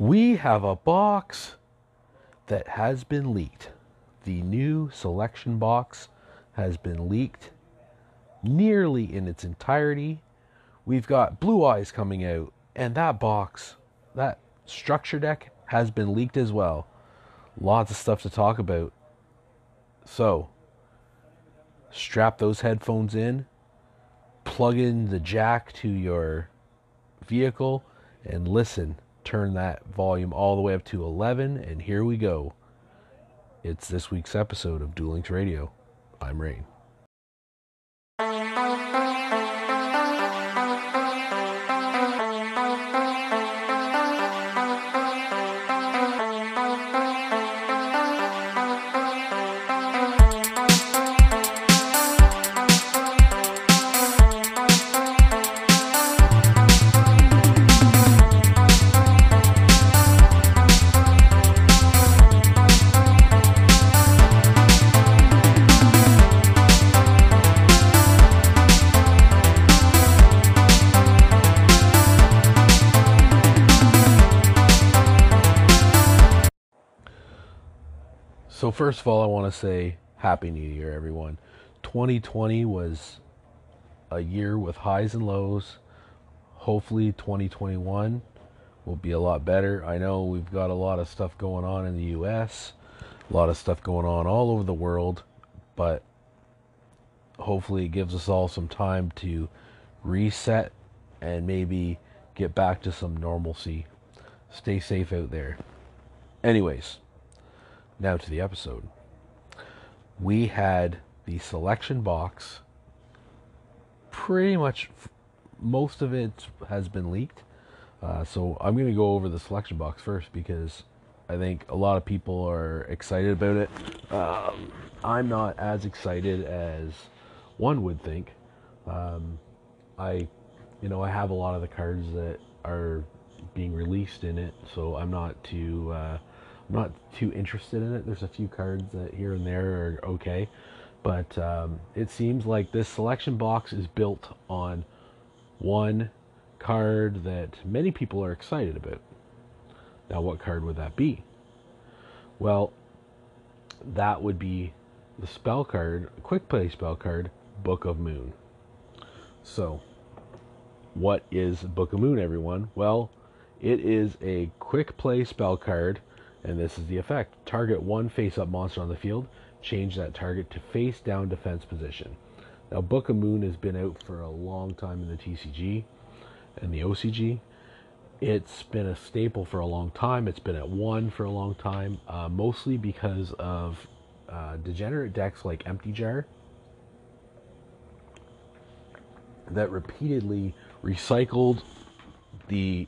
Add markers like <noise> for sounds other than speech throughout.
we have a box that has been leaked. The new selection box has been leaked nearly in its entirety. We've got Blue Eyes coming out, and that box, that structure deck, has been leaked as well. Lots of stuff to talk about. So, strap those headphones in, plug in the jack to your vehicle, and listen. Turn that volume all the way up to 11, and here we go. It's this week's episode of Duel Links Radio. I'm Rain. First of all, I want to say Happy New Year, everyone. 2020 was a year with highs and lows. Hopefully, 2021 will be a lot better. I know we've got a lot of stuff going on in the US, a lot of stuff going on all over the world, but hopefully, it gives us all some time to reset and maybe get back to some normalcy. Stay safe out there. Anyways, now to the episode. We had the selection box. Pretty much most of it has been leaked. Uh, so I'm going to go over the selection box first because I think a lot of people are excited about it. Um, I'm not as excited as one would think. Um, I, you know, I have a lot of the cards that are being released in it, so I'm not too. Uh, not too interested in it. There's a few cards that here and there are okay, but um, it seems like this selection box is built on one card that many people are excited about. Now, what card would that be? Well, that would be the spell card, quick play spell card, Book of Moon. So, what is Book of Moon, everyone? Well, it is a quick play spell card and this is the effect. Target one face up monster on the field, change that target to face down defense position. Now, Book of Moon has been out for a long time in the TCG and the OCG. It's been a staple for a long time. It's been at one for a long time, uh, mostly because of uh, degenerate decks like Empty Jar that repeatedly recycled the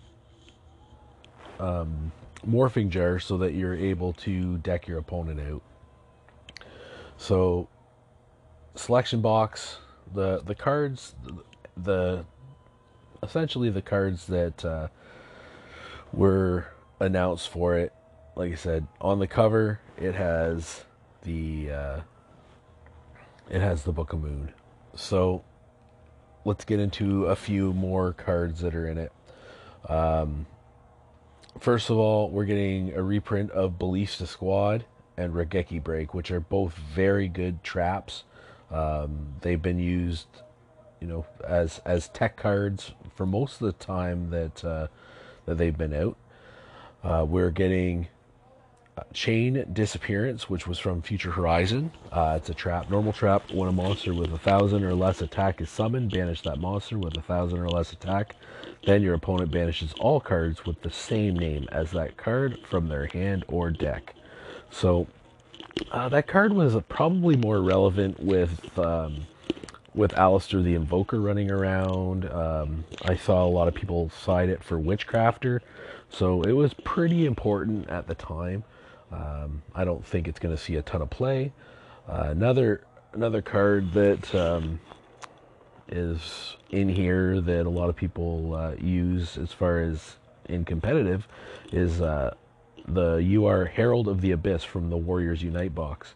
um, morphing jar so that you're able to deck your opponent out. So, selection box, the the cards, the essentially the cards that uh, were announced for it. Like I said, on the cover it has the uh, it has the Book of Moon. So let's get into a few more cards that are in it. Um, First of all, we're getting a reprint of Ballista Squad and Raigeki Break, which are both very good traps. Um, they've been used, you know, as as tech cards for most of the time that uh, that they've been out. Uh, we're getting Chain Disappearance, which was from Future Horizon. Uh, it's a trap, normal trap. When a monster with a thousand or less attack is summoned, banish that monster with a thousand or less attack. Then your opponent banishes all cards with the same name as that card from their hand or deck. So uh, that card was probably more relevant with um, with Aleister the Invoker running around. Um, I saw a lot of people side it for Witchcrafter, so it was pretty important at the time. Um, I don't think it's going to see a ton of play. Uh, another another card that um, is in here that a lot of people uh, use as far as in competitive is uh, the You Are Herald of the Abyss from the Warriors Unite box.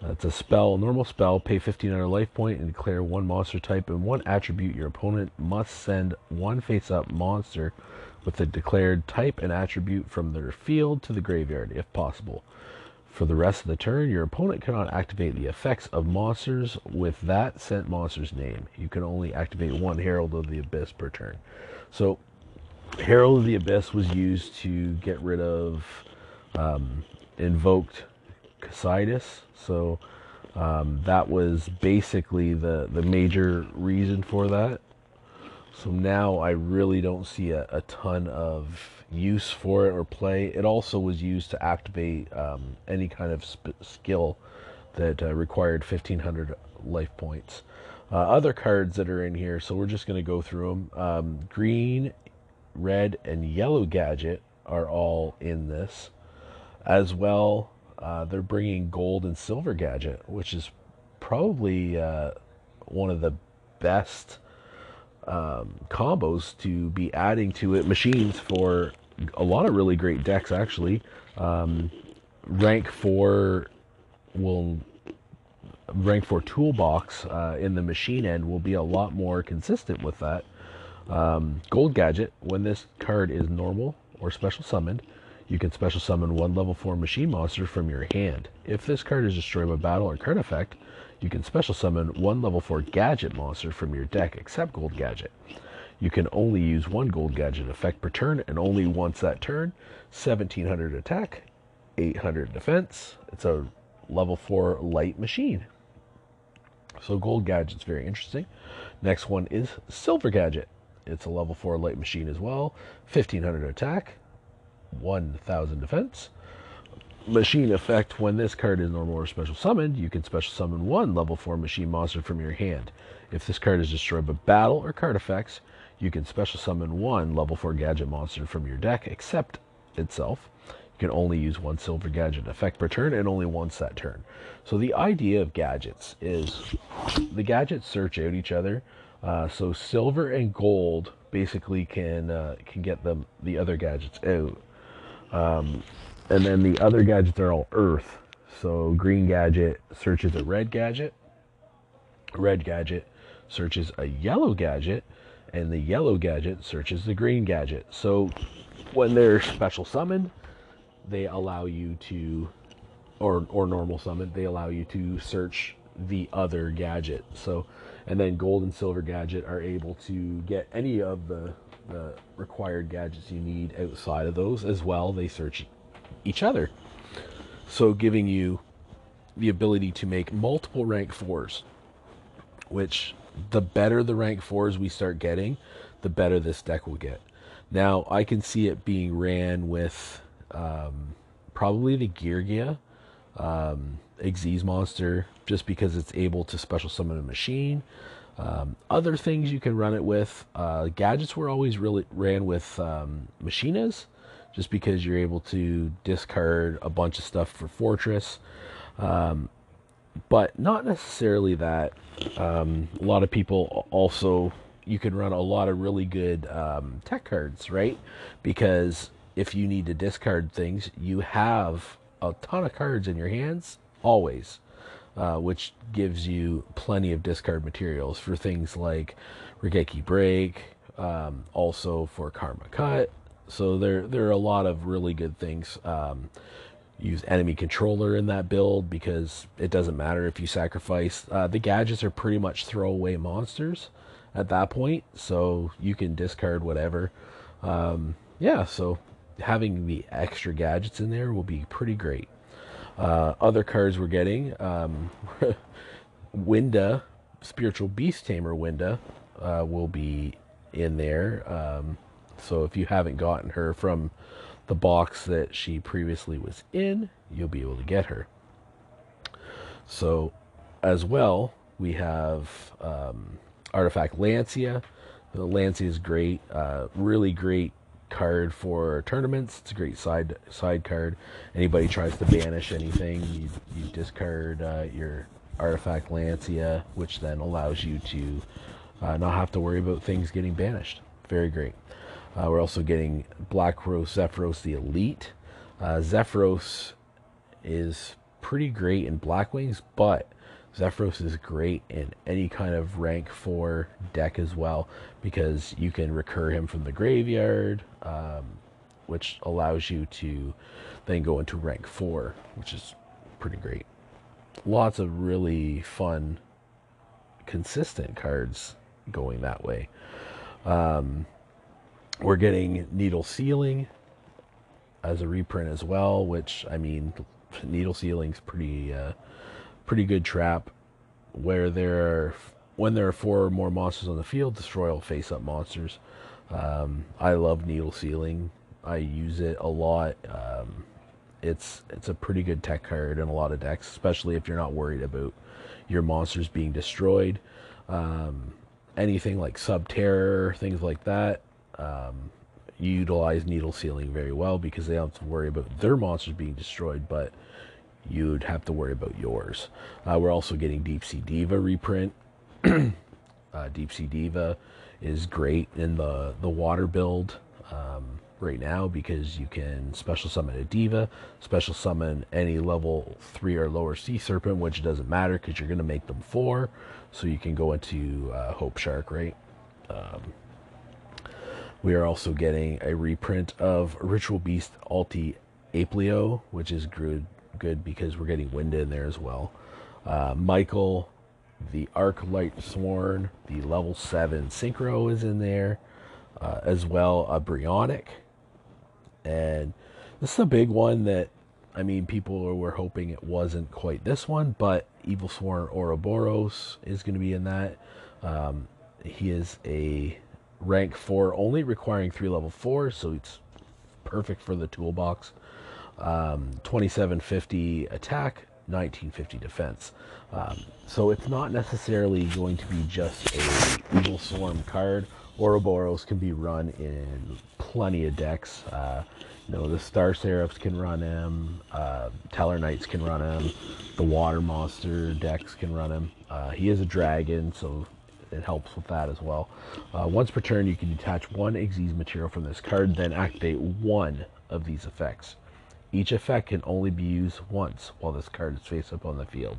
It's a spell, normal spell. Pay 1500 life point and declare one monster type and one attribute. Your opponent must send one face-up monster with the declared type and attribute from their field to the graveyard, if possible. For the rest of the turn, your opponent cannot activate the effects of monsters with that sent monster's name. You can only activate one Herald of the Abyss per turn. So, Herald of the Abyss was used to get rid of um, invoked Cassius. So, um, that was basically the, the major reason for that. So now I really don't see a, a ton of use for it or play. It also was used to activate um, any kind of sp- skill that uh, required 1500 life points. Uh, other cards that are in here, so we're just going to go through them. Um, green, red, and yellow gadget are all in this. As well, uh, they're bringing gold and silver gadget, which is probably uh, one of the best um, combos to be adding to it. Machines for a lot of really great decks actually. Um, rank 4 will rank 4 toolbox uh, in the machine end will be a lot more consistent with that. Um, gold gadget when this card is normal or special summoned you can special summon one level 4 machine monster from your hand. If this card is destroyed by battle or card effect you can special summon one level 4 gadget monster from your deck except Gold Gadget. You can only use one Gold Gadget effect per turn and only once that turn. 1700 attack, 800 defense. It's a level 4 light machine. So Gold Gadget's very interesting. Next one is Silver Gadget. It's a level 4 light machine as well. 1500 attack, 1000 defense machine effect when this card is normal or special summoned, you can special summon one level 4 machine monster from your hand. If this card is destroyed by battle or card effects, you can special summon one level 4 gadget monster from your deck, except itself. You can only use one silver gadget effect per turn and only once that turn. So the idea of gadgets is the gadgets search out each other. Uh, so silver and gold basically can uh, can get them the other gadgets out. Um, and then the other gadgets are all Earth. So green gadget searches a red gadget, red gadget searches a yellow gadget, and the yellow gadget searches the green gadget. So when they're special summoned, they allow you to, or or normal summon, they allow you to search the other gadget. So, and then gold and silver gadget are able to get any of the the required gadgets you need outside of those as well. They search each other. So giving you the ability to make multiple rank fours, which the better the rank fours we start getting, the better this deck will get. Now I can see it being ran with um, probably the Girgia um, Xyz monster, just because it's able to special summon a machine. Um, other things you can run it with. Uh, gadgets were always really ran with um, Machinas just because you're able to discard a bunch of stuff for Fortress. Um, but not necessarily that. Um, a lot of people also, you can run a lot of really good um, tech cards, right? Because if you need to discard things, you have a ton of cards in your hands, always. Uh, which gives you plenty of discard materials for things like Raigeki Break, um, also for Karma Cut, so there there are a lot of really good things. Um, use enemy controller in that build because it doesn't matter if you sacrifice. Uh, the gadgets are pretty much throwaway monsters at that point, so you can discard whatever. Um, yeah, so having the extra gadgets in there will be pretty great. Uh, other cards we're getting um, <laughs> Winda, Spiritual Beast Tamer Winda, uh, will be in there. Um, so if you haven't gotten her from the box that she previously was in, you'll be able to get her. So, as well, we have um, Artifact Lancea. Lancea is great, uh, really great card for tournaments. It's a great side side card. Anybody tries to banish anything, you, you discard uh, your Artifact Lancea, which then allows you to uh, not have to worry about things getting banished. Very great. Uh, we're also getting Black Rose Zephyros the Elite. Uh, Zephyros is pretty great in Black Wings, but Zephyros is great in any kind of rank 4 deck as well because you can recur him from the graveyard, um, which allows you to then go into rank 4, which is pretty great. Lots of really fun, consistent cards going that way. Um, we're getting Needle Ceiling as a reprint as well, which I mean, Needle Ceiling's pretty uh, pretty good trap. Where there are when there are four or more monsters on the field, destroy all face-up monsters. Um, I love Needle Ceiling. I use it a lot. Um, it's it's a pretty good tech card in a lot of decks, especially if you're not worried about your monsters being destroyed. Um, anything like Sub Terror, things like that, um, utilize needle ceiling very well because they don't have to worry about their monsters being destroyed, but you'd have to worry about yours. Uh, we're also getting Deep Sea Diva reprint. <clears throat> uh, Deep Sea Diva is great in the the water build. Um, right now because you can special summon a diva, special summon any level 3 or lower sea serpent, which doesn't matter because you're going to make them 4. So you can go into uh, Hope Shark, right? Um, we are also getting a reprint of Ritual Beast Alti Aplio, which is good, good because we're getting Wind in there as well. Uh, Michael, the Arch-Lightsworn, the level 7 Synchro is in there, uh, as well a Brionac, and this is a big one that, I mean, people were hoping it wasn't quite this one, but Evilswarm Ouroboros is going to be in that. Um, he is a rank 4 only, requiring 3 level 4, so it's perfect for the toolbox. Um, 2750 attack, 1950 defense. Um, so it's not necessarily going to be just a Evilswarm card. Ouroboros can be run in plenty of decks. Uh, you know, the Star Seraphs can run him, uh, Tellarknights can run him, the Water Monster decks can run him. Uh, he is a dragon, so it helps with that as well. Uh, once per turn, you can detach one Xyz material from this card, then activate one of these effects. Each effect can only be used once while this card is face up on the field.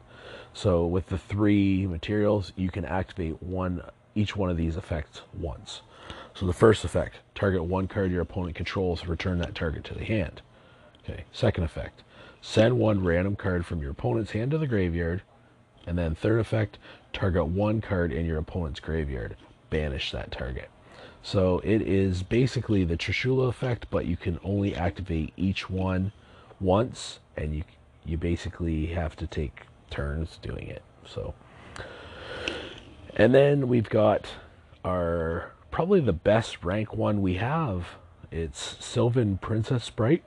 So with the three materials, you can activate one each one of these effects once. So the first effect, target one card your opponent controls, return that target to the hand. Okay, second effect, send one random card from your opponent's hand to the graveyard. And then third effect, target one card in your opponent's graveyard, banish that target. So it is basically the Trishula effect, but you can only activate each one once, and you you basically have to take turns doing it. So, and then we've got our probably the best rank one we have. It's Sylvan Princess Sprite.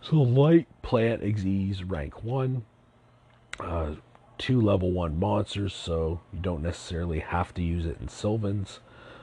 So light plant Xyz rank one. Uh, two level one monsters, so you don't necessarily have to use it in Sylvans.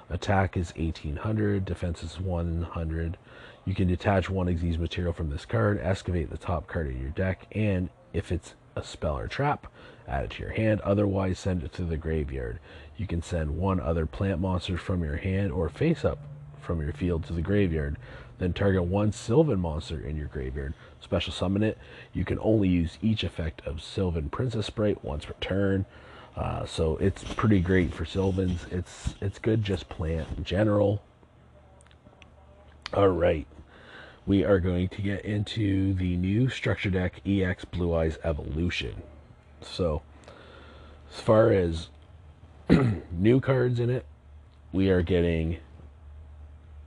Attack is 1800, defense is 100. You can detach one Xyz material from this card, excavate the top card in your deck, and if it's a spell or trap, add it to your hand. Otherwise, send it to the graveyard. You can send one other plant monster from your hand or face up from your field to the graveyard. Then target one Sylvan monster in your graveyard. Special summon it. You can only use each effect of Sylvan Princess Sprite once per turn. Uh, so it's pretty great for Sylvans. It's it's good just plant in general. All right, we are going to get into the new structure deck EX Blue Eyes Evolution. So as far as <clears throat> new cards in it, we are getting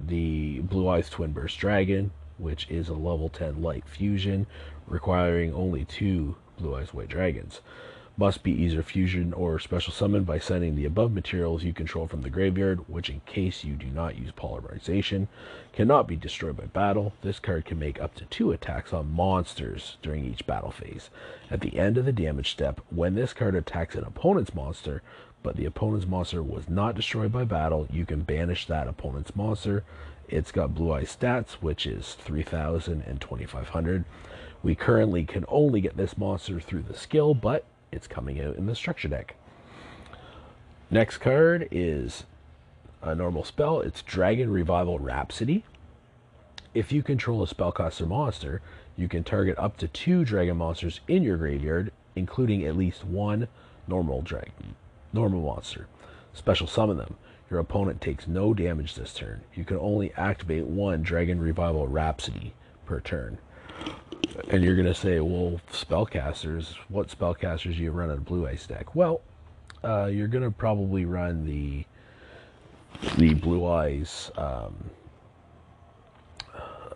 the Blue Eyes Twin Burst Dragon, which is a level 10 light fusion, requiring only two Blue Eyes White Dragons. Must be either fusion or special summoned by sending the above materials you control from the graveyard, which, in case you do not use polymerization, cannot be destroyed by battle. This card can make up to two attacks on monsters during each battle phase. At the end of the damage step, when this card attacks an opponent's monster, but the opponent's monster was not destroyed by battle, you can banish that opponent's monster. It's got blue eye stats, which is 3000 and 2500. We currently can only get this monster through the skill, but it's coming out in the structure deck. Next card is a normal spell. It's Dragon Revival Rhapsody. If you control a spellcaster monster, you can target up to two dragon monsters in your graveyard including at least one normal dragon, normal monster. Special summon them. Your opponent takes no damage this turn. You can only activate one Dragon Revival Rhapsody per turn. And you're going to say, well, spellcasters, what spellcasters do you run on a Blue Eyes deck? Well, uh, you're going to probably run the the Blue Eyes, um,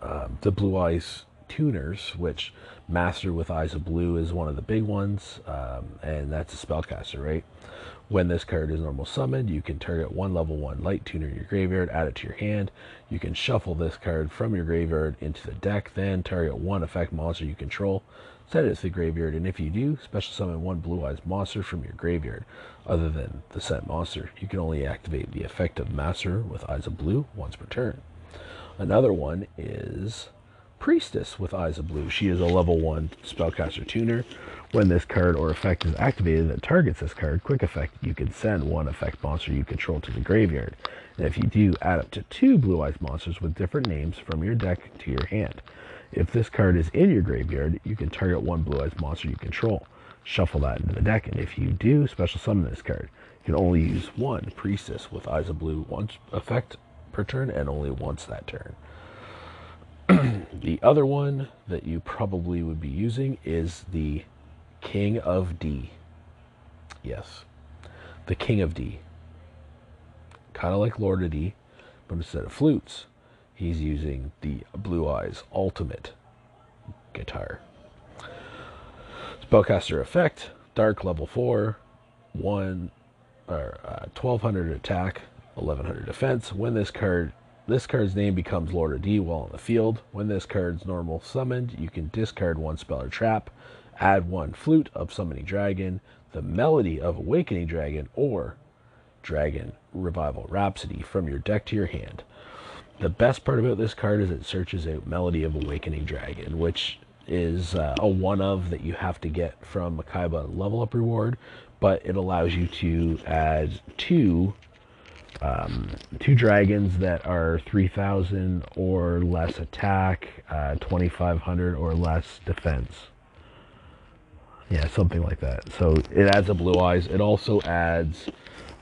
uh, the Blue Eyes tuners, which Master with Eyes of Blue is one of the big ones, um, and that's a spellcaster, right? When this card is normal summoned, you can target one level 1 light tuner in your graveyard, add it to your hand. You can shuffle this card from your graveyard into the deck, then target one effect monster you control, set it to the graveyard, and if you do, special summon one blue eyes monster from your graveyard. Other than the set monster, you can only activate the effect of Master with Eyes of Blue once per turn. Another one is Priestess with Eyes of Blue. She is a level 1 spellcaster tuner. When this card or effect is activated that targets this card, quick effect, you can send one effect monster you control to the graveyard. And if you do, add up to two Blue Eyes monsters with different names from your deck to your hand. If this card is in your graveyard, you can target one Blue Eyes monster you control. Shuffle that into the deck, and if you do, special summon this card. You can only use one Priestess with Eyes of Blue once effect per turn, and only once that turn. <clears throat> the other one that you probably would be using is the King of D. Yes, the King of D. Kind of like Lord of D, but instead of flutes, he's using the Blue Eyes Ultimate guitar. Spellcaster effect, Dark level 4, 1 or uh, 1200 attack, 1100 defense. When this card this card's name becomes Lord of D while in the field. When this card's normal summoned, you can discard one spell or trap, add one flute of summoning dragon, the melody of awakening dragon, or dragon revival rhapsody from your deck to your hand. The best part about this card is it searches out melody of awakening dragon, which is uh, a one of that you have to get from Kaiba level up reward, but it allows you to add two um, two dragons that are 3,000 or less attack, uh, 2,500 or less defense. Yeah, something like that. So it adds a blue eyes. It also adds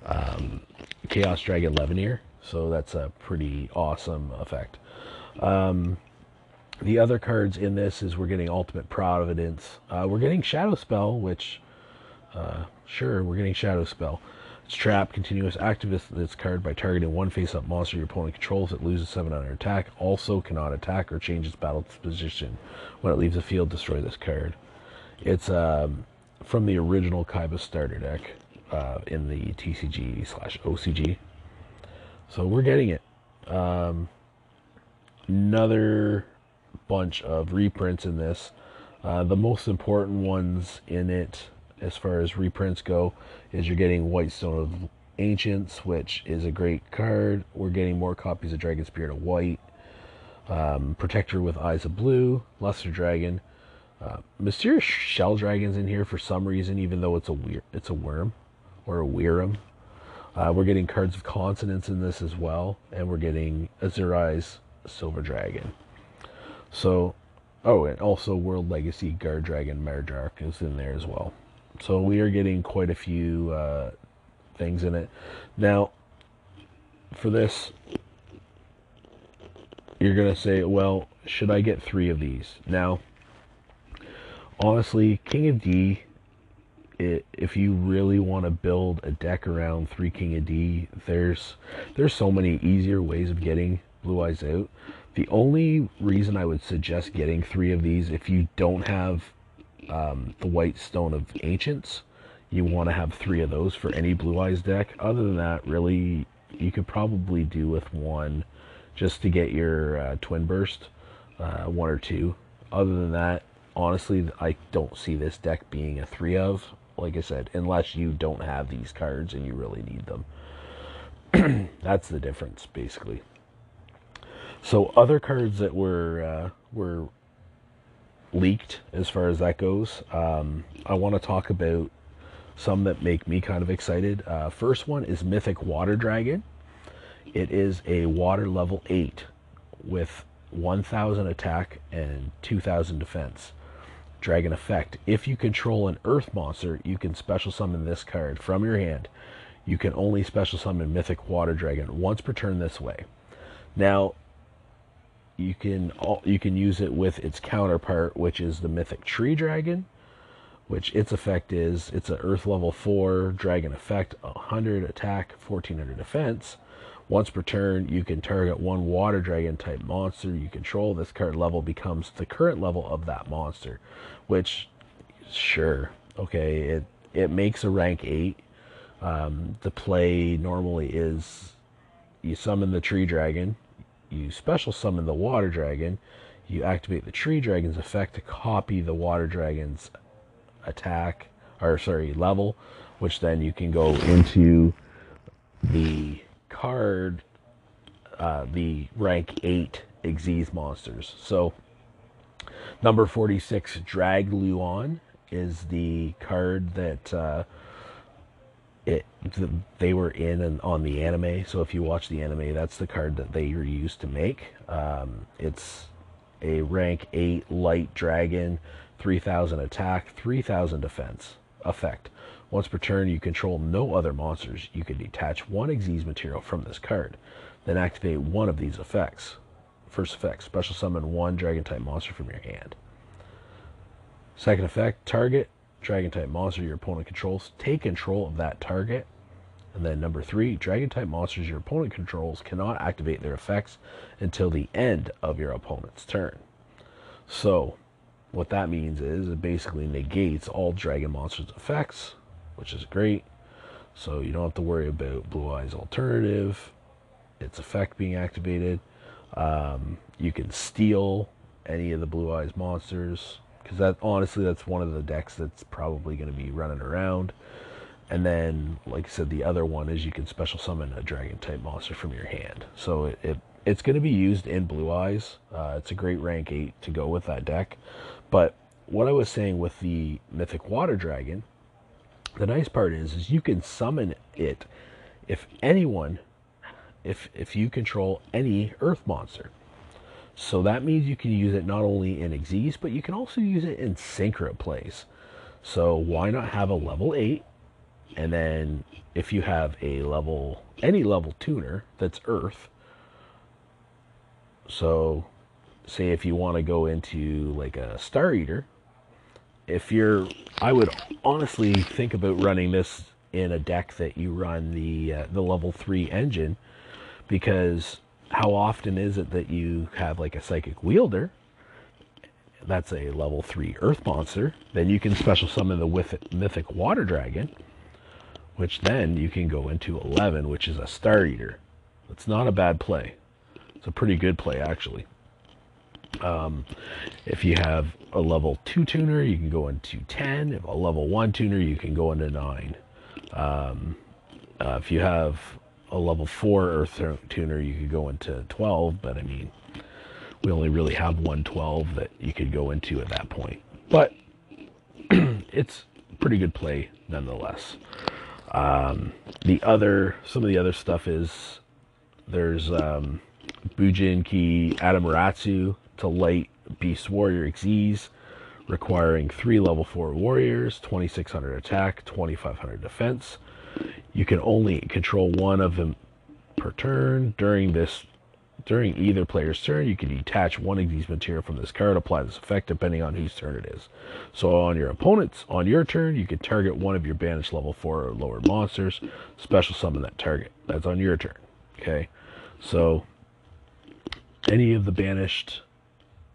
um, Chaos Dragon Levianeer. So that's a pretty awesome effect. Um, the other cards in this is we're getting Ultimate Providence. Uh, we're getting Shadow Spell, which, uh, sure, we're getting Shadow Spell. It's trap, continuous activate this card by targeting one face-up monster your opponent controls. It loses 700 attack. Also cannot attack or change its battle position. When it leaves the field, destroy this card. It's um, from the original Kaiba starter deck uh, in the TCG slash OCG. So we're getting it. Um, another bunch of reprints in this. Uh, the most important ones in it as far as reprints go is you're getting White Stone of Ancients, which is a great card. We're getting more copies of Dragon Spirit of White, um, Protector with Eyes of Blue, Luster Dragon, uh, Mysterious Shell Dragons in here for some reason, even though it's a weir- it's a worm or a Weiram. Uh, we're getting cards of consonance in this as well, and we're getting Azure-Eyes Silver Dragon. So, oh, and also World Legacy Guardragon Mardark is in there as well. So we are getting quite a few uh, things in it. Now, for this, you're to say, well, should I get three of these? Now, honestly, King of D, it, if you really want to build a deck around three King of D, there's there's so many easier ways of getting Blue Eyes out. The only reason I would suggest getting three of these if you don't have um, the White Stone of Ancients. You want to have three of those for any Blue Eyes deck. Other than that, really, you could probably do with one just to get your uh, Twin Burst, uh, one or two. Other than that, honestly, I don't see this deck being a three of. Like I said, unless you don't have these cards and you really need them. <clears throat> That's the difference, basically. So other cards that were uh, were leaked as far as that goes. Um, I want to talk about some that make me kind of excited. Uh, first one is Mythic Water Dragon. It is a water level 8 with 1000 attack and 2000 defense. Dragon effect. If you control an earth monster, you can special summon this card from your hand. You can only special summon Mythic Water Dragon once per turn this way. Now, you can you can use it with its counterpart, which is the Mythic Tree Dragon, which its effect is it's an Earth level four dragon effect, 100 attack, 1400 defense. Once per turn, you can target one water dragon type monster you control. This card level becomes the current level of that monster, which, sure, okay, it it makes a rank eight. Um, the play normally is you summon the tree dragon, you special summon the water dragon, you activate the tree dragon's effect to copy the water dragon's attack or sorry level, which then you can go into the card, uh, the rank eight Xyz monsters. So number forty six, Dragluon, is the card that. Uh, it they were in and on the anime. So if you watch the anime, that's the card that they used to make. Um, it's a rank eight light dragon, three thousand attack, three thousand defense effect. Once per turn, you control no other monsters. You can detach one Xyz material from this card, then activate one of these effects. First effect, special summon one dragon type monster from your hand. Second effect, target dragon type monster your opponent controls take control of that target. And then number three, dragon type monsters your opponent controls cannot activate their effects until the end of your opponent's turn. So, what that means is it basically negates all dragon monsters' effects, which is great. So, you don't have to worry about Blue Eyes Alternative, its effect being activated. Um, you can steal any of the Blue Eyes monsters because that honestly that's one of the decks that's probably going to be running around. And then, like I said, the other one is you can special summon a dragon type monster from your hand. So it, it it's going to be used in Blue Eyes. Uh, it's a great rank eight to go with that deck. But what I was saying with the Mythic Water Dragon, the nice part is is you can summon it if anyone, if if you control any Earth monster. So that means you can use it not only in Xyz, but you can also use it in Synchro plays. So why not have a level 8? And then if you have a level, any level tuner that's Earth, so say if you want to go into like a Star Eater, if you're, I would honestly think about running this in a deck that you run the uh, the level three engine, because how often is it that you have like a psychic wielder? That's a level three earth monster. Then you can special summon the mythic water dragon, which then you can go into 11, which is a star eater. It's not a bad play. It's a pretty good play, actually. Um, if you have a level 2 tuner, you can go into 10. If a level 1 tuner, you can go into 9. Um, uh, if you have a level four Earth tuner, you could go into 12, but I mean, we only really have one 12 that you could go into at that point. But <clears throat> it's pretty good play nonetheless. Um, the other, some of the other stuff is there's um, Bujinki Amaterasu to light Beast Warrior Xyz, requiring three level four warriors, 2600 attack, 2500 defense. You can only control one of them per turn. During this, during either player's turn, you can detach one of these material from this card, apply this effect depending on whose turn it is. So on your opponent's, on your turn, you can target one of your banished level four or lower monsters, special summon that target. That's on your turn. Okay, so any of the banished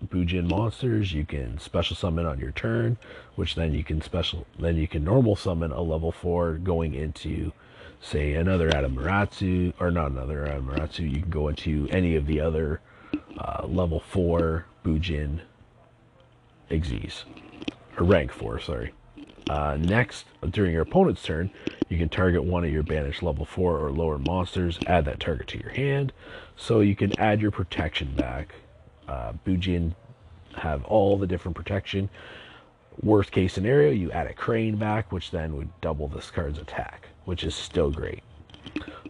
Bujin monsters you can special summon on your turn, which then you can special then you can normal summon a level four going into say another Amaterasu or not another Amaterasu. You can go into any of the other uh, level four Bujin Xyz or rank four, sorry. Uh, next, during your opponent's turn, you can target one of your banished level 4 or lower monsters, add that target to your hand, so you can add your protection back uh, Bujin have all the different protection. Worst case scenario, you add a crane back, which then would double this card's attack, which is still great.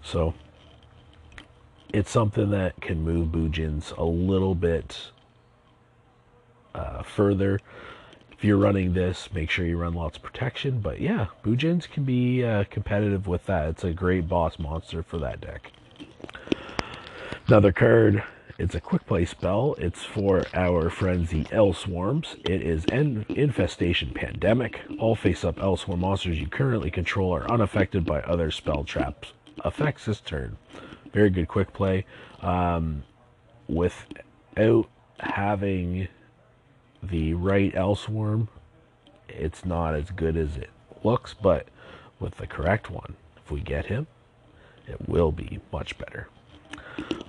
So it's something that can move Bujins a little bit uh, further. if you're running this, make sure you run lots of protection. But yeah, Bujins can be uh, competitive with that. It's a great boss monster for that deck. Another card. It's a quick play spell. It's for our friends the L Swarms. It is an Infestation Pandemic. All face up L Swarm monsters you currently control are unaffected by other spell traps effects this turn. Very good quick play. Um, without having the right L Swarm, it's not as good as it looks, but with the correct one, if we get him, it will be much better.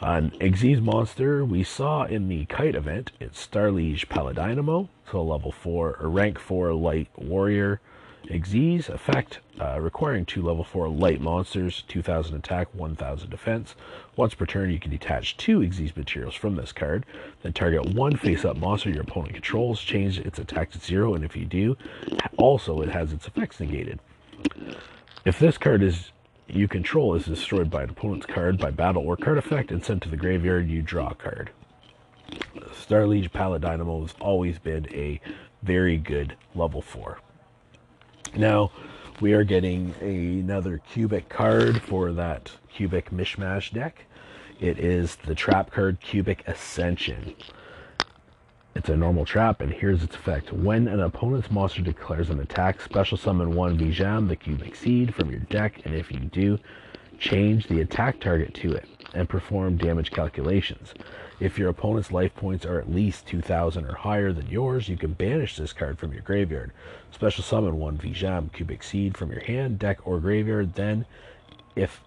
An Xyz monster we saw in the kite event. It's Starliege Paladynamo, so a level 4, a rank 4 light warrior. Xyz effect uh, requiring two level 4 light monsters, 2000 attack, 1000 defense. Once per turn, you can detach two Xyz materials from this card, then target one face up monster your opponent controls, change its attack to zero, and if you do, also it has its effects negated. If this card is you control is destroyed by an opponent's card by battle or card effect and sent to the graveyard, you draw a card. Star Starliege Paladynamo has always been a very good level 4. Now, we are getting another cubic card for that cubic mishmash deck. It is the trap card Cubic Ascension. It's a normal trap, and here's its effect. When an opponent's monster declares an attack, special summon one Vijam, the cubic seed, from your deck, and if you do, change the attack target to it and perform damage calculations. If your opponent's life points are at least 2,000 or higher than yours, you can banish this card from your graveyard. Special summon one Vijam, cubic seed, from your hand, deck, or graveyard. Then, if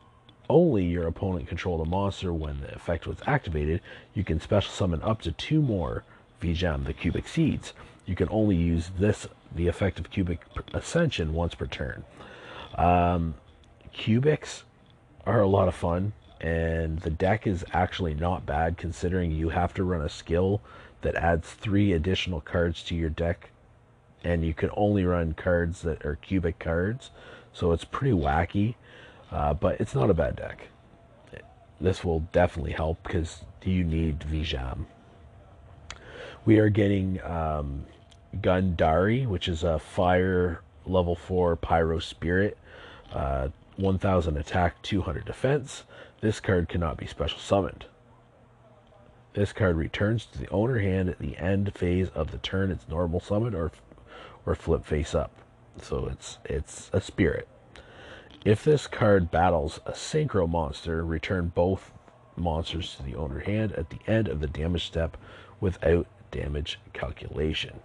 only your opponent controlled a monster when the effect was activated, you can special summon up to two more Vijam, the cubic seeds. You can only use this, the effect of cubic ascension, once per turn. Um, cubics are a lot of fun, and the deck is actually not bad considering you have to run a skill that adds three additional cards to your deck, and you can only run cards that are cubic cards, so it's pretty wacky, uh, but it's not a bad deck. This will definitely help because you need Vijam. We are getting um, Gundari, which is a fire level 4 Pyro Spirit, uh, 1000 attack, 200 defense. This card cannot be special summoned. This card returns to the owner hand at the end phase of the turn. It's normal summon or or flip face up. So it's it's a spirit. If this card battles a synchro monster, return both monsters to the owner hand at the end of the damage step without damage calculation.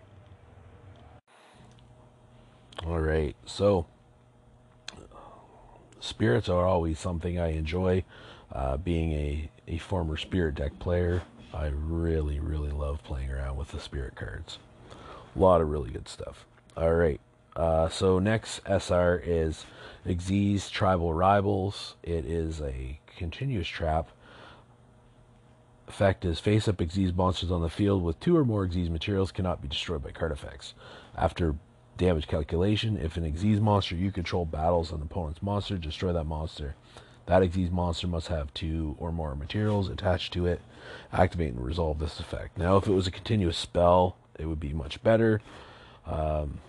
All right, so spirits are always something I enjoy. Uh, being a, a former spirit deck player, I really, really love playing around with the spirit cards. A lot of really good stuff. All right, uh, so next SR is Xyz Tribal Rivals. It is a continuous trap effect is face up Xyz monsters on the field with two or more Xyz materials cannot be destroyed by card effects. After damage calculation, if an Xyz monster you control battles an opponent's monster, destroy that monster. That Xyz monster must have two or more materials attached to it. Activate and resolve this effect. Now, if it was a continuous spell, it would be much better. Um,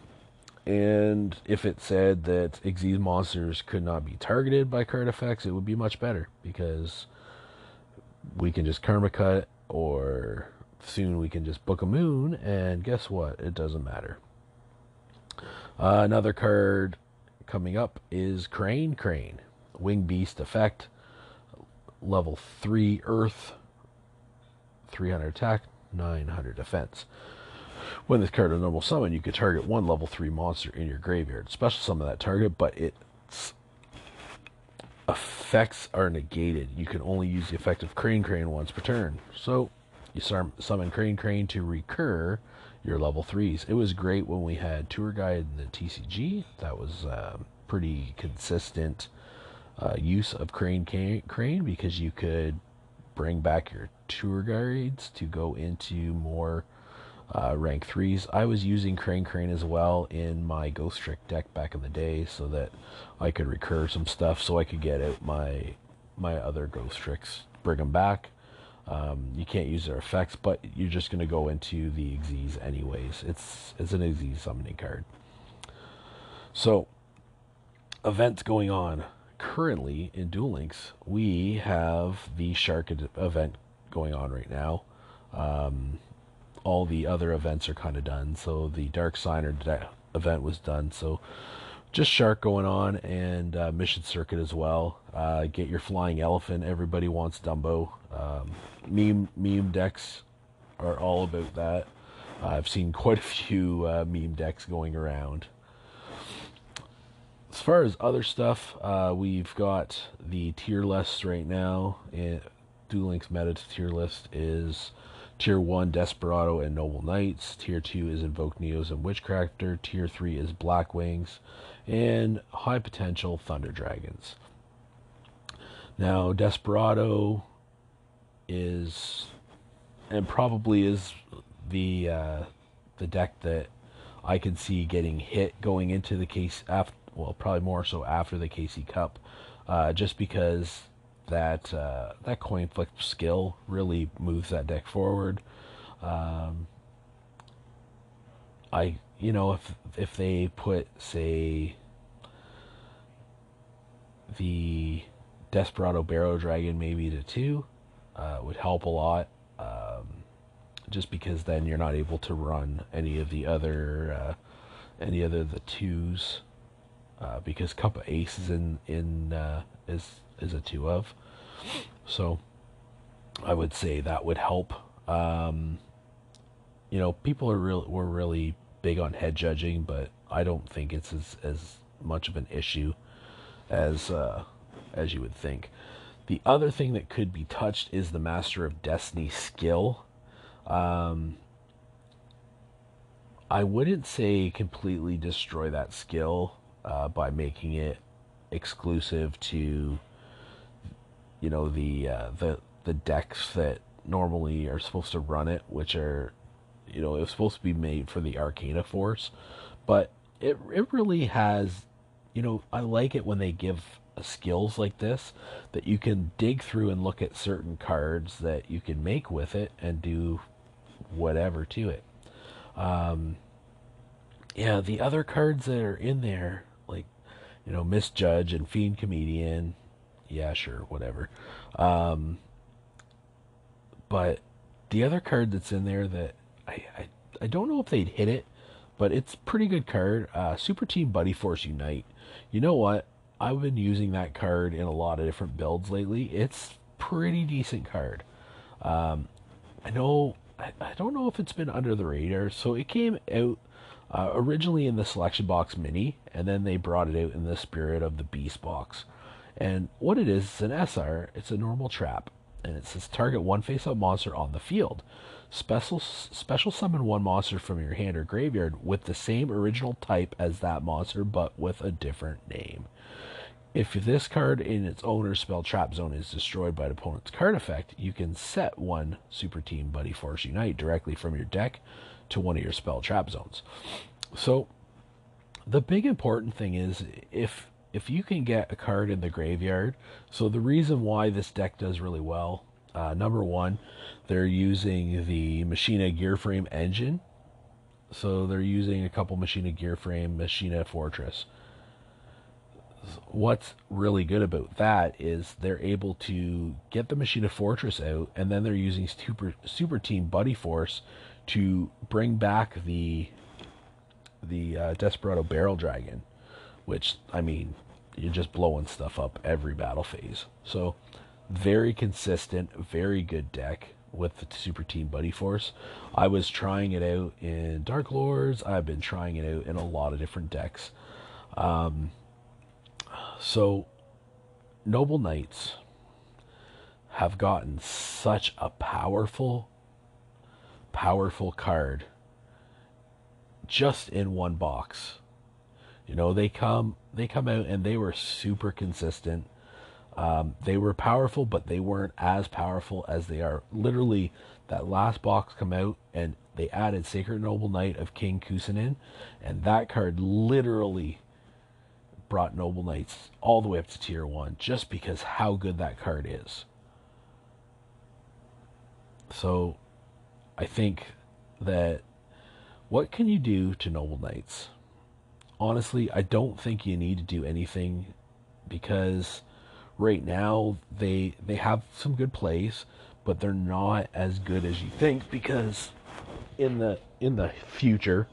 and if it said that Xyz monsters could not be targeted by card effects, it would be much better because we can just karma cut or soon we can just book a moon and guess what? It doesn't matter. Uh, another card coming up is crane crane wing beast effect level 3 earth 300 attack 900 defense. When this card is normal summon you can target one level 3 monster in your graveyard. Special summon that target but it's effects are negated. You can only use the effect of Crane Crane once per turn. So you summon Crane Crane to recur your level threes. It was great when we had Tour Guide in the TCG. That was uh, pretty consistent uh, use of Crane Crane because you could bring back your tour guides to go into more uh, rank threes. I was using Crane Crane as well in my Ghost Trick deck back in the day, so that I could recur some stuff, so I could get out my my other Ghost Tricks, bring them back. Um, you can't use their effects, but you're just going to go into the Xyz anyways. It's it's an Xyz summoning card. So, events going on currently in Duel Links. We have the Shark event going on right now. Um, all the other events are kind of done. So the Dark Signer event was done. So just Shark going on and uh, Mission Circuit as well. Uh, get your Flying Elephant. Everybody wants Dumbo. Um, meme meme decks are all about that. Uh, I've seen <laughs> quite a few uh, meme decks going around. As far as other stuff, uh, we've got the tier lists right now. It, Duel Links meta tier list is Tier 1 Desperado and Noble Knights. Tier 2 is Invoke Neos and Witchcrafter. Tier 3 is Black Wings. And High Potential Thunder Dragons. Now, Desperado is, and probably is the uh, the deck that I can see getting hit going into the case after. Well, probably more so after the KC Cup, uh, just because that uh, that coin flip skill really moves that deck forward. Um, I you know if if they put say the Desperado Barrel Dragon maybe to two uh, would help a lot. Um, just because then you're not able to run any of the other uh, any other the twos uh, because Cup of Ace is in in uh, is is a two of. So I would say that would help. Um, you know, people are real were really big on head judging, but I don't think it's as as much of an issue as uh, as you would think. The other thing that could be touched is the Master of Destiny skill. Um, I wouldn't say completely destroy that skill uh, by making it exclusive to you know the uh, the the decks that normally are supposed to run it, which are you know it was supposed to be made for the Arcana Force, but it it really has you know I like it when they give skills like this that you can dig through and look at certain cards that you can make with it and do whatever to it. Um, yeah, the other cards that are in there, like you know, Misjudge and Fiend Comedian, yeah, sure, whatever. Um, but the other card that's in there that I, I, I don't know if they'd hit it, but it's pretty good card. Uh, Super Team Buddy Force Unite. You know what? I've been using that card in a lot of different builds lately. It's pretty decent card. Um, I know I, I don't know if it's been under the radar. So it came out uh, originally in the selection box mini, and then they brought it out in the spirit of the beast box. And what it is, it's an SR, it's a normal trap, and it says target one face up monster on the field. Special, special summon one monster from your hand or graveyard with the same original type as that monster, but with a different name. If this card in its owner's spell trap zone is destroyed by an opponent's card effect, you can set one Super Team Buddy Force Unite directly from your deck to one of your spell trap zones. So, the big important thing is if if you can get a card in the graveyard, so the reason why this deck does really well, uh, number one, they're using the Machina Gearframe engine. So they're using a couple Machina Gearframe, Machina Fortress. What's really good about that is they're able to get the Machina Fortress out, and then they're using Super Super Team Buddy Force to bring back the the uh, Desperado Barrel Dragon which I mean, you're just blowing stuff up every battle phase. So, very consistent, very good deck with the Super Team Buddy Force. I was trying it out in Dark Lords. I've been trying it out in a lot of different decks. Um, so, Noble Knights have gotten such a powerful, powerful card just in one box. You know, they come they come out and they were super consistent. Um, they were powerful, but they weren't as powerful as they are. Literally, that last box come out and they added Sacred Noble Knight of King Custennin, and that card literally brought Noble Knights all the way up to tier one, just because how good that card is. So I think that what can you do to Noble Knights? Honestly, I don't think you need to do anything because right now they they have some good plays, but they're not as good as you think because in the in the future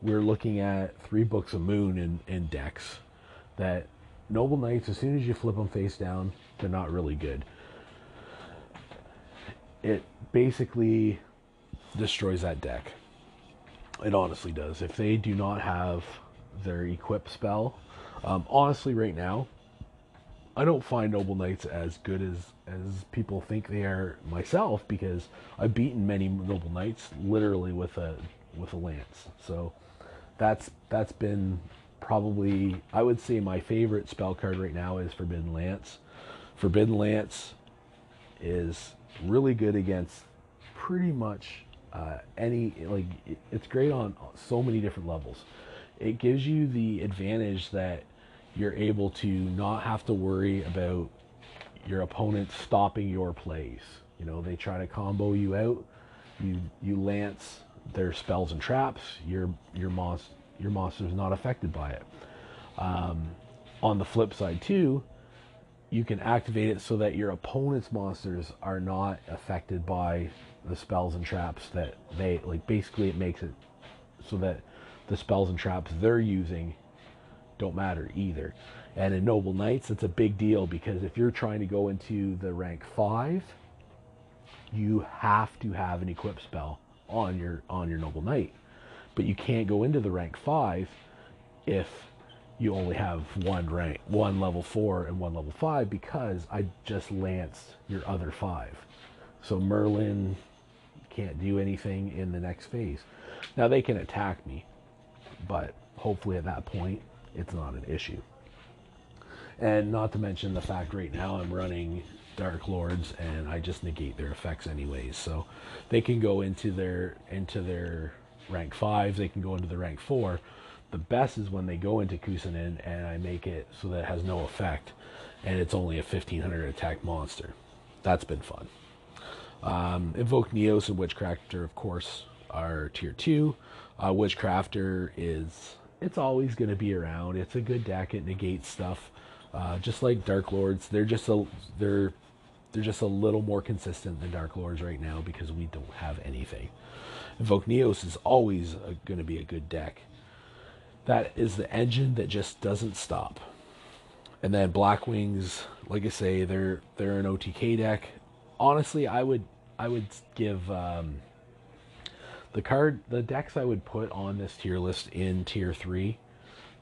we're looking at three books of moon and, in decks that noble knights as soon as you flip them face down they're not really good it basically destroys that deck. It honestly does. If they do not have their equip spell, um, honestly, right now, I don't find Noble Knights as good as as people think they are myself because I've beaten many Noble Knights literally with a with a lance. So that's that's been probably I would say my favorite spell card right now is Forbidden Lance. Forbidden Lance is really good against pretty much uh, any like it's great on so many different levels. It gives you the advantage that you're able to not have to worry about your opponent stopping your plays. You know, they try to combo you out, you you lance their spells and traps. Your your monster your monster is not affected by it. Um, on the flip side too, you can activate it so that your opponent's monsters are not affected by the spells and traps that they like basically it makes it so that the spells and traps they're using don't matter either and in noble knights it's a big deal because if you're trying to go into the rank 5 you have to have an equip spell on your on your noble knight but you can't go into the rank 5 if you only have one rank, one level four and one level five because I just lanced your other five. So Merlin can't do anything in the next phase. Now they can attack me, but hopefully at that point it's not an issue. And not to mention the fact right now I'm running Dark Lords and I just negate their effects anyways. So they can go into their into their rank five, they can go into the rank four the best is when they go into Custennin and I make it so that it has no effect and it's only a 1500 attack monster. That's been fun. Um, Invoke Neos and Witchcrafter, of course, are tier 2. Uh, Witchcrafter is, it's always going to be around. It's a good deck. It negates stuff. Uh, just like Dark Lords, they're just a, they're, they're just a little more consistent than Dark Lords right now because we don't have anything. Invoke Neos is always going to be a good deck that is the engine that just doesn't stop. And then Black Wings, like I say, they're they're an OTK deck. Honestly, I would I would give um, the card the decks I would put on this tier list in tier three.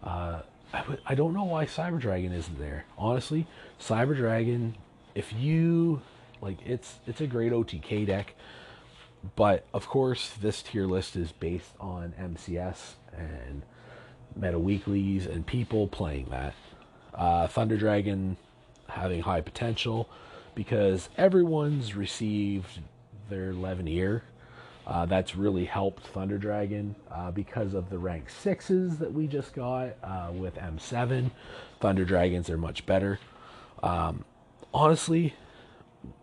Uh, I would I don't know why Cyber Dragon isn't there. Honestly, Cyber Dragon, if you like, it's it's a great OTK deck. But of course, this tier list is based on MCS and meta weeklies and people playing that. Uh, Thunder Dragon having high potential because everyone's received their Levianeer. Uh, that's really helped Thunder Dragon uh, because of the rank sixes that we just got uh, with M7. Thunder Dragons are much better. Um, honestly,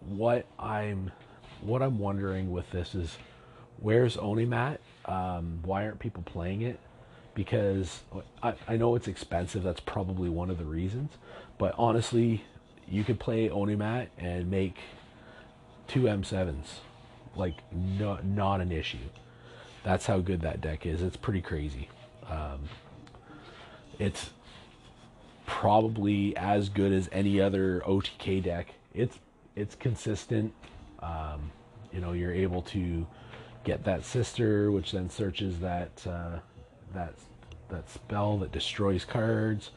what I'm what I'm wondering with this is where's Onomat? Um, why aren't people playing it? because I, I know it's expensive. That's probably one of the reasons. But honestly, you could play Onomat and make two M7s. Like, no, not an issue. That's how good that deck is. It's pretty crazy. Um, it's probably as good as any other OTK deck. It's it's consistent. Um, you know, you're able to get that sister, which then searches that uh, that that spell that destroys cards.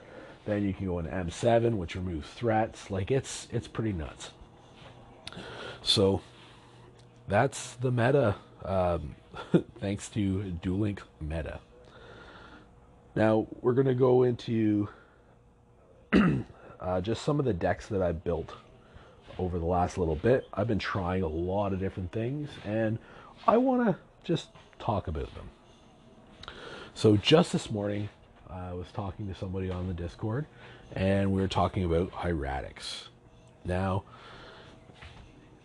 Then you can go into M7, which removes threats. Like it's it's pretty nuts. So that's the meta. Um, <laughs> thanks to Duel Link Meta. Now we're gonna go into <clears throat> uh, just some of the decks that I built over the last little bit. I've been trying a lot of different things, and I want to just talk about them. So just this morning, I was talking to somebody on the Discord, and we were talking about hieratics. Now,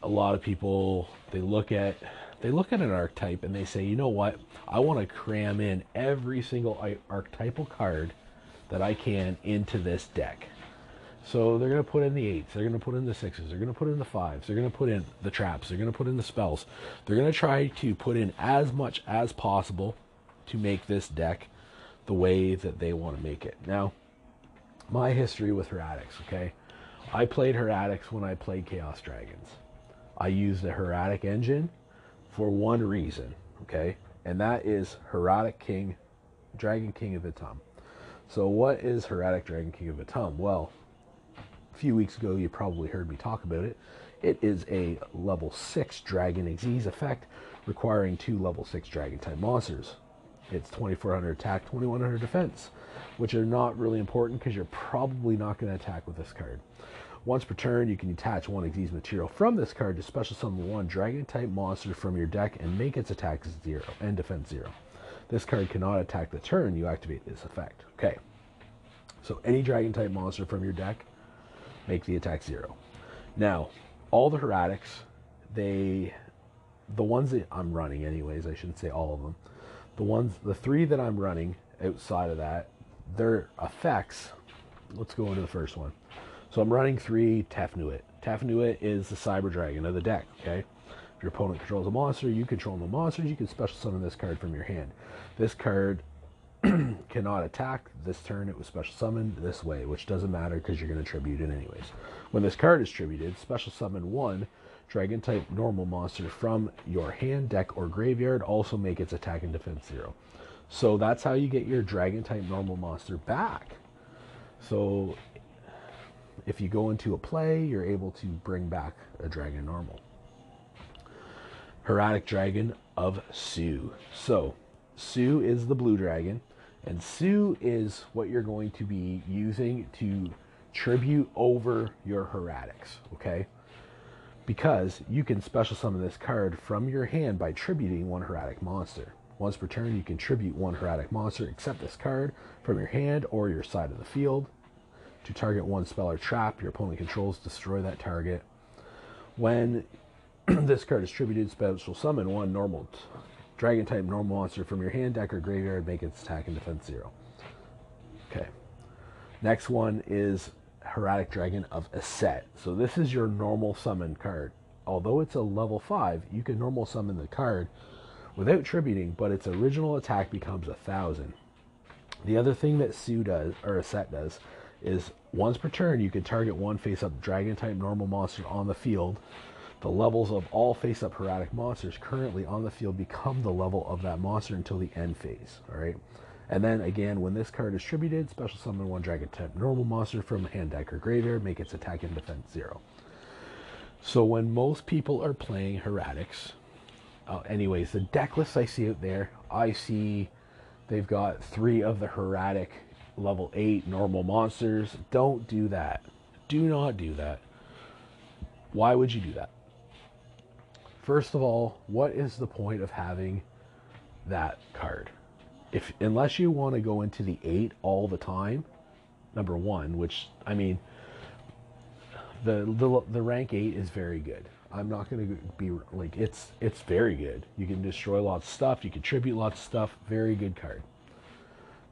a lot of people they look at they look at an archetype and they say, you know what, I want to cram in every single archetypal card that I can into this deck. So they're going to put in the eights, they're going to put in the sixes, they're going to put in the fives, they're going to put in the traps, they're going to put in the spells. They're going to try to put in as much as possible to make this deck the way that they want to make it. Now, my history with Hieratics, okay? I played Hieratics when I played Chaos Dragons. I use the Hieratic engine for one reason, okay? And that is Hieratic King, Dragon King of Atum. So, what is Hieratic Dragon King of Atum? Well, a few weeks ago, you probably heard me talk about it. It is a level 6 Dragon Xyz effect requiring two level 6 Dragon type monsters. It's 2400 attack, 2100 defense, which are not really important because you're probably not going to attack with this card. Once per turn, you can attach one of these material from this card to special summon one dragon type monster from your deck and make its attack zero and defense zero. This card cannot attack the turn you activate this effect. Okay. So any dragon type monster from your deck, make the attack zero. Now, all the hieratics, they the ones that I'm running anyways, I shouldn't say all of them. The ones the three that I'm running outside of that, their effects, let's go into the first one. So I'm running three Tefnuit. Tefnuit is the Cyber Dragon of the deck, okay? If your opponent controls a monster, you control the monsters, you can special summon this card from your hand. This card <clears throat> cannot attack this turn. It was special summoned this way, which doesn't matter because you're going to tribute it anyways. When this card is tributed, special summon one dragon type normal monster from your hand, deck, or graveyard. Also make its attack and defense zero. So that's how you get your dragon type normal monster back. So if you go into a play, you're able to bring back a dragon normal. Hieratic Dragon of Su. So, Su is the blue dragon, and Su is what you're going to be using to tribute over your Hieratics, okay? Because you can special summon this card from your hand by tributing one Hieratic monster. Once per turn, you can tribute one Hieratic monster, except this card, from your hand or your side of the field to target one spell or trap your opponent controls, destroy that target. When <clears throat> this card is tributed, special summon one normal dragon type normal monster from your hand, deck, or graveyard, make its attack and defense zero. Okay. Next one is Hieratic Dragon of Aset. So this is your normal summon card. Although it's a level 5, you can normal summon the card without tributing, but its original attack becomes a thousand. The other thing that Su does, or Aset does, is once per turn you can target one face up dragon type normal monster on the field. The levels of all face up hieratic monsters currently on the field become the level of that monster until the end phase. Alright? And then again, when this card is tributed, special summon one dragon type normal monster from hand deck or graveyard, make its attack and defense zero. So when most people are playing hieratics, uh, anyways, the deck lists I see out there, I see they've got three of the hieratic level 8 normal monsters. Don't do that. Do not do that. Why would you do that? First of all, what is the point of having that card? If unless you want to go into the 8 all the time, number 1, which I mean the the the rank 8 is very good. I'm not going to be like it's it's very good. You can destroy lots of stuff, you contribute lots of stuff, very good card.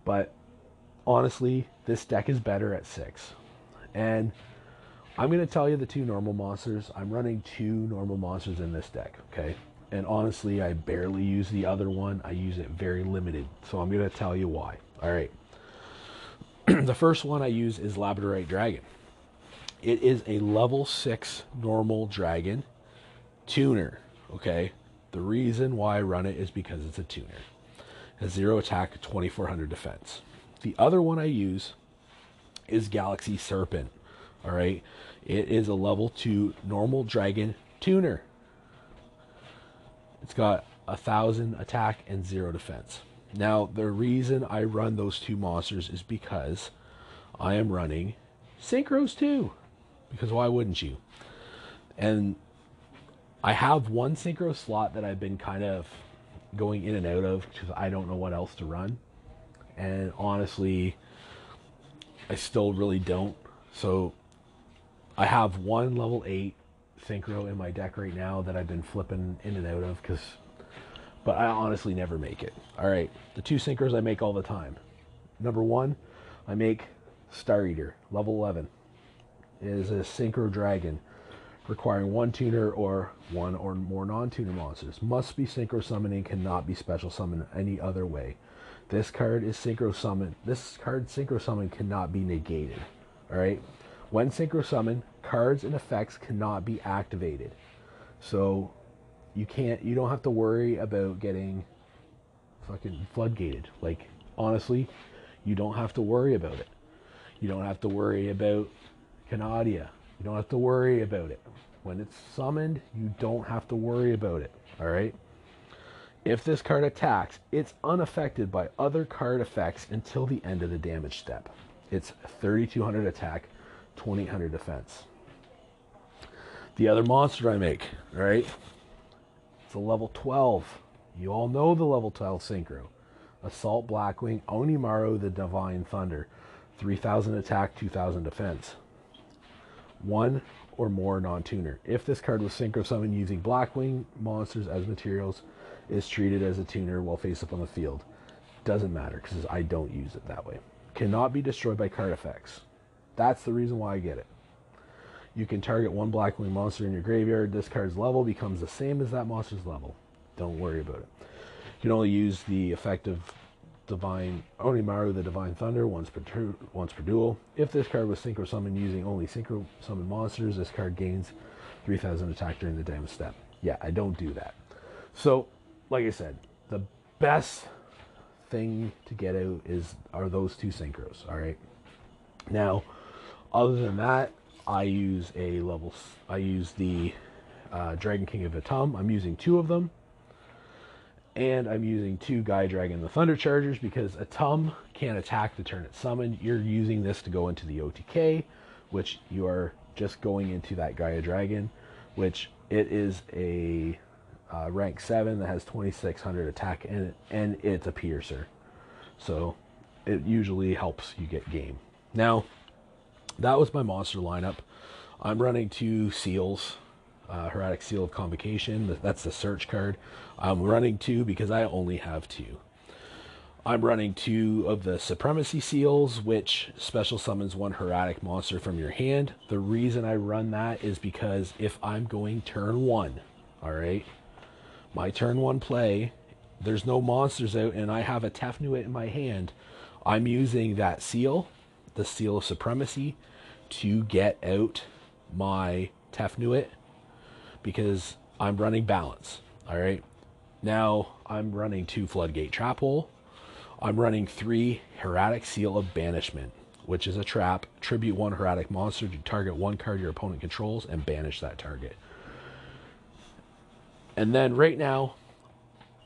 But honestly, this deck is better at six. And I'm going to tell you the two normal monsters. I'm running two normal monsters in this deck, okay? And honestly, I barely use the other one. I use it very limited. So I'm going to tell you why. All right. <clears throat> the first one I use is Labradorite Dragon. It is a level 6 normal dragon tuner, okay? The reason why I run it is because it's a tuner. Has zero attack, 2400 defense. The other one I use is Galaxy Serpent. All right. It is a level two normal dragon tuner. It's got a thousand attack and zero defense. Now, the reason I run those two monsters is because I am running synchros too. Because why wouldn't you? And I have one synchro slot that I've been kind of going in and out of because I don't know what else to run and honestly, I still really don't. So I have one level 8 synchro in my deck right now that I've been flipping in and out of because, but I honestly never make it. All right, the two synchros I make all the time. Number one, I make Star Eater level 11. It is a synchro dragon requiring one tuner or one or more non-tuner monsters. Must be synchro summoning, cannot be special summoned any other way. This card is synchro summon. This card synchro summon cannot be negated. All right. When synchro summon, cards and effects cannot be activated. So you can't. You don't have to worry about getting fucking floodgated. Like honestly, you don't have to worry about it. You don't have to worry about Canadia. You don't have to worry about it. When it's summoned, you don't have to worry about it. All right. If this card attacks, it's unaffected by other card effects until the end of the damage step. It's 3200 attack, 2800 defense. The other monster I make, all right, it's a level 12. You all know the level 12 synchro. Assault Blackwing, Onimaru the Divine Thunder, 3000 attack, 2000 defense. One or more non-tuner. If this card was synchro summoned using Blackwing monsters as materials, is treated as a tuner while face up on the field. Doesn't matter because I don't use it that way. Cannot be destroyed by card effects. That's the reason why I get it. You can target one Blackwing monster in your graveyard. This card's level becomes the same as that monster's level. Don't worry about it. You can only use the effect of Divine Onimaru, the Divine Thunder, once per, once per duel. If this card was synchro summoned using only synchro Summoned monsters, this card gains 3000 attack during the damage step. Yeah, I don't do that. So like I said, the best thing to get out is are those two synchros. All right. Now, other than that, I use a level. I use the uh, Dragon King of Atum. I'm using two of them, and I'm using two Gaia Dragon the Thunder Chargers because Atum can't attack the turn it's summoned. You're using this to go into the OTK, which you are just going into that Gaia Dragon, which it is a uh, rank 7 that has 2600 attack in it, and it's a piercer. So it usually helps you get game. Now, that was my monster lineup. I'm running two seals, uh, Hieratic Seal of Convocation. That's the search card. I'm running two because I only have two. I'm running two of the Supremacy Seals, which special summons one Hieratic monster from your hand. The reason I run that is because if I'm going turn one, all right, my turn one play, there's no monsters out, and I have a Tefnuit in my hand, I'm using that seal, the seal of supremacy, to get out my Tefnuit because I'm running balance. All right. Now I'm running two Floodgate Trap Hole. I'm running three Hieratic Seal of Banishment, which is a trap. Tribute one Hieratic monster to target one card your opponent controls and banish that target. And then right now,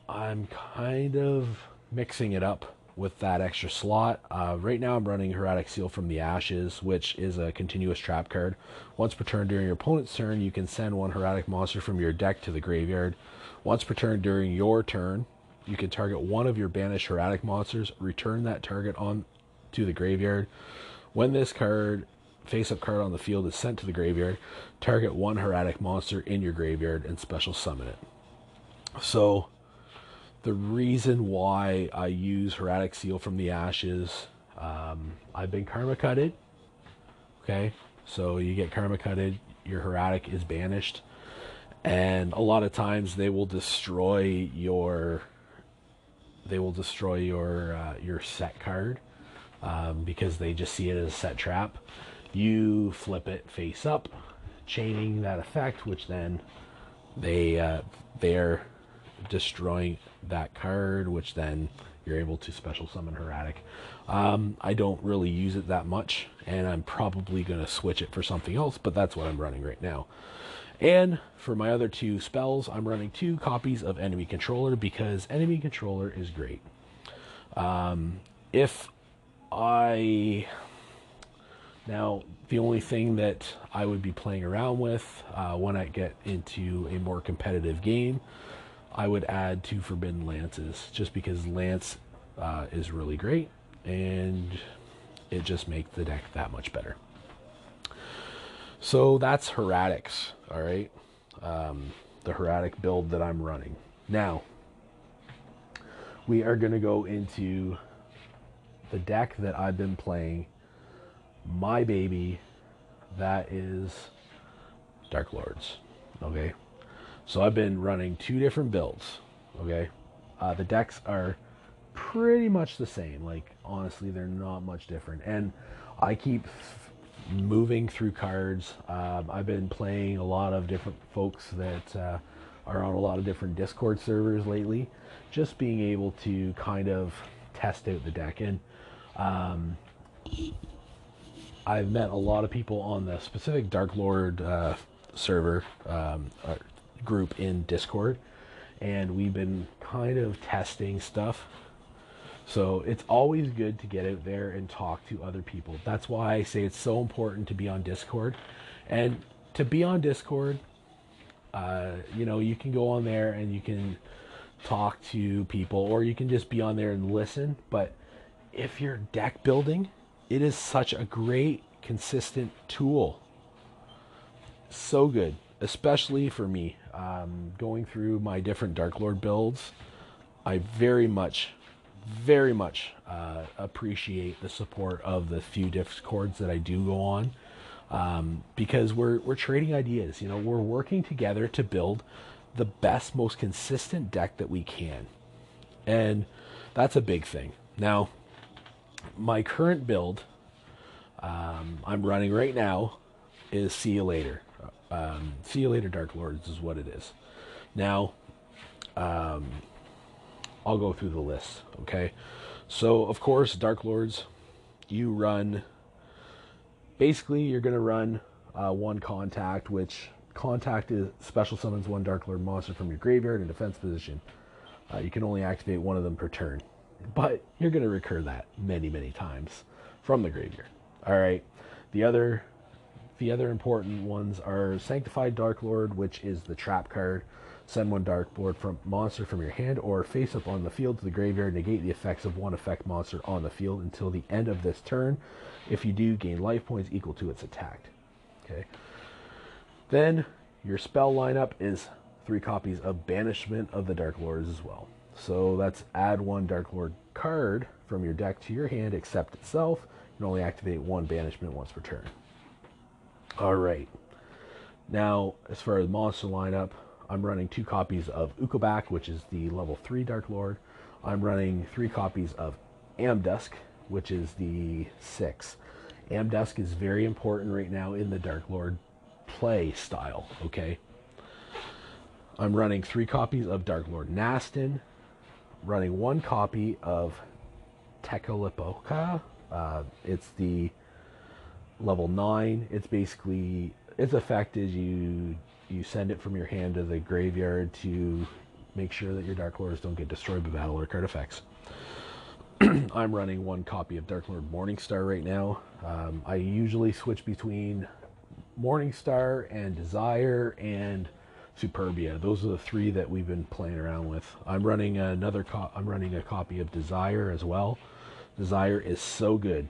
I'm kind of mixing it up with that extra slot. Uh, right now, I'm running Hieratic Seal from the Ashes, which is a continuous trap card. Once per turn during your opponent's turn, you can send one Hieratic monster from your deck to the graveyard. Once per turn during your turn, you can target one of your banished Hieratic monsters, return that target on to the graveyard. When this card face up card on the field is sent to the graveyard, target one Hieratic monster in your graveyard and special summon it. So, the reason why I use Hieratic Seal from the Ashes, um, I've been Karma Cutted. Okay, so you get Karma Cutted, your Hieratic is banished, and a lot of times they will destroy your they will destroy your uh, your set card um, because they just see it as a set trap you flip it face up, chaining that effect, which then they uh, they're destroying that card, which then you're able to special summon Hieratic. Um, I don't really use it that much, and I'm probably going to switch it for something else, but that's what I'm running right now. And for my other two spells, I'm running two copies of Enemy Controller because Enemy Controller is great. Um, if I now, the only thing that I would be playing around with uh, when I get into a more competitive game, I would add two Forbidden Lances, just because Lance uh, is really great and it just makes the deck that much better. So that's Hieratics, all right? Um, the Hieratic build that I'm running. Now, we are going to go into the deck that I've been playing. My baby, that is Dark Lords, okay? So I've been running two different builds, okay? Uh, the decks are pretty much the same. Like, honestly, they're not much different. And I keep moving through cards. Um, I've been playing a lot of different folks that uh, are on a lot of different Discord servers lately. Just being able to kind of test out the deck. And um, I've met a lot of people on the specific Dark Lord uh, server um, uh, group in Discord. And we've been kind of testing stuff so it's always good to get out there and talk to other people. That's why I say it's so important to be on Discord. And to be on Discord, uh, you know, you can go on there and you can talk to people or you can just be on there and listen. But if you're deck building, it is such a great, consistent tool. So good, especially for me. Um, going through my different Dark Lord builds, I very much very much uh, appreciate the support of the few discords that I do go on um, because we're we're trading ideas. You know, we're working together to build the best, most consistent deck that we can, and that's a big thing. Now, my current build um, I'm running right now is See You Later. Um, See You Later, Dark Lords is what it is. Now, um, I'll go through the list, okay? So, of course, Dark Lords, you run. Basically, you're going to run uh, one contact, which contact is special summons one Dark Lord monster from your graveyard in defense position. Uh, you can only activate one of them per turn, but you're going to recur that many, many times from the graveyard. All right. The other, the other important ones are Sanctified Dark Lord, which is the trap card. Send one Dark Lord from monster from your hand or face up on the field to the graveyard. Negate the effects of one effect monster on the field until the end of this turn. If you do, gain life points equal to its attack. Okay. Then your spell lineup is three copies of Banishment of the Dark Lords as well. So that's add one Dark Lord card from your deck to your hand except itself. You can only activate one banishment once per turn. All right. Now, as far as monster lineup, I'm running two copies of Ukoback, which is the level 3 Dark Lord. I'm running three copies of Amdusc, which is the 6. Amdusc is very important right now in the Dark Lord play style, okay? I'm running three copies of Dark Lord Nasten, running one copy of Tezcatlipoca. Uh, it's the level 9. It's basically, its effect is you you send it from your hand to the graveyard to make sure that your Dark Lords don't get destroyed by battle or card effects. <clears throat> I'm running one copy of Dark Lord Morningstar right now. Um, I usually switch between Morningstar and Desire and Superbia. Those are the three that we've been playing around with. I'm running another. Co- I'm running a copy of Desire as well. Desire is so good.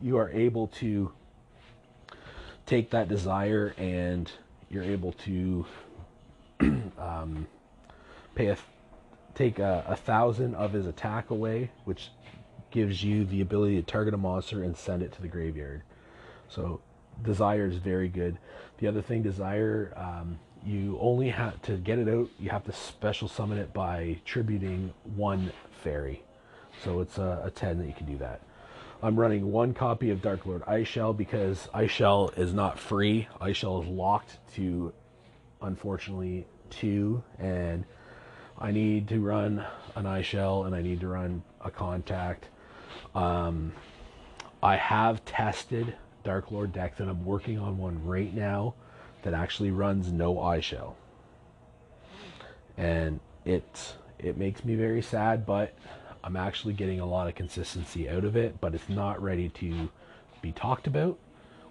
You are able to take that Desire and you're able to <clears throat> um, pay a take a, a thousand of his attack away, which gives you the ability to target a monster and send it to the graveyard. So desire is very good. The other thing, desire, um, you only have to get it out. You have to special summon it by tributing one fairy. So it's a, a 10 that you can do that. I'm running one copy of Dark Lord Ixchel because Ixchel is not free. Ixchel is locked to, unfortunately, two, and I need to run an Ixchel and I need to run a contact. Um, I have tested Dark Lord decks, and I'm working on one right now that actually runs no Ixchel, and it it makes me very sad, but I'm actually getting a lot of consistency out of it, but it's not ready to be talked about.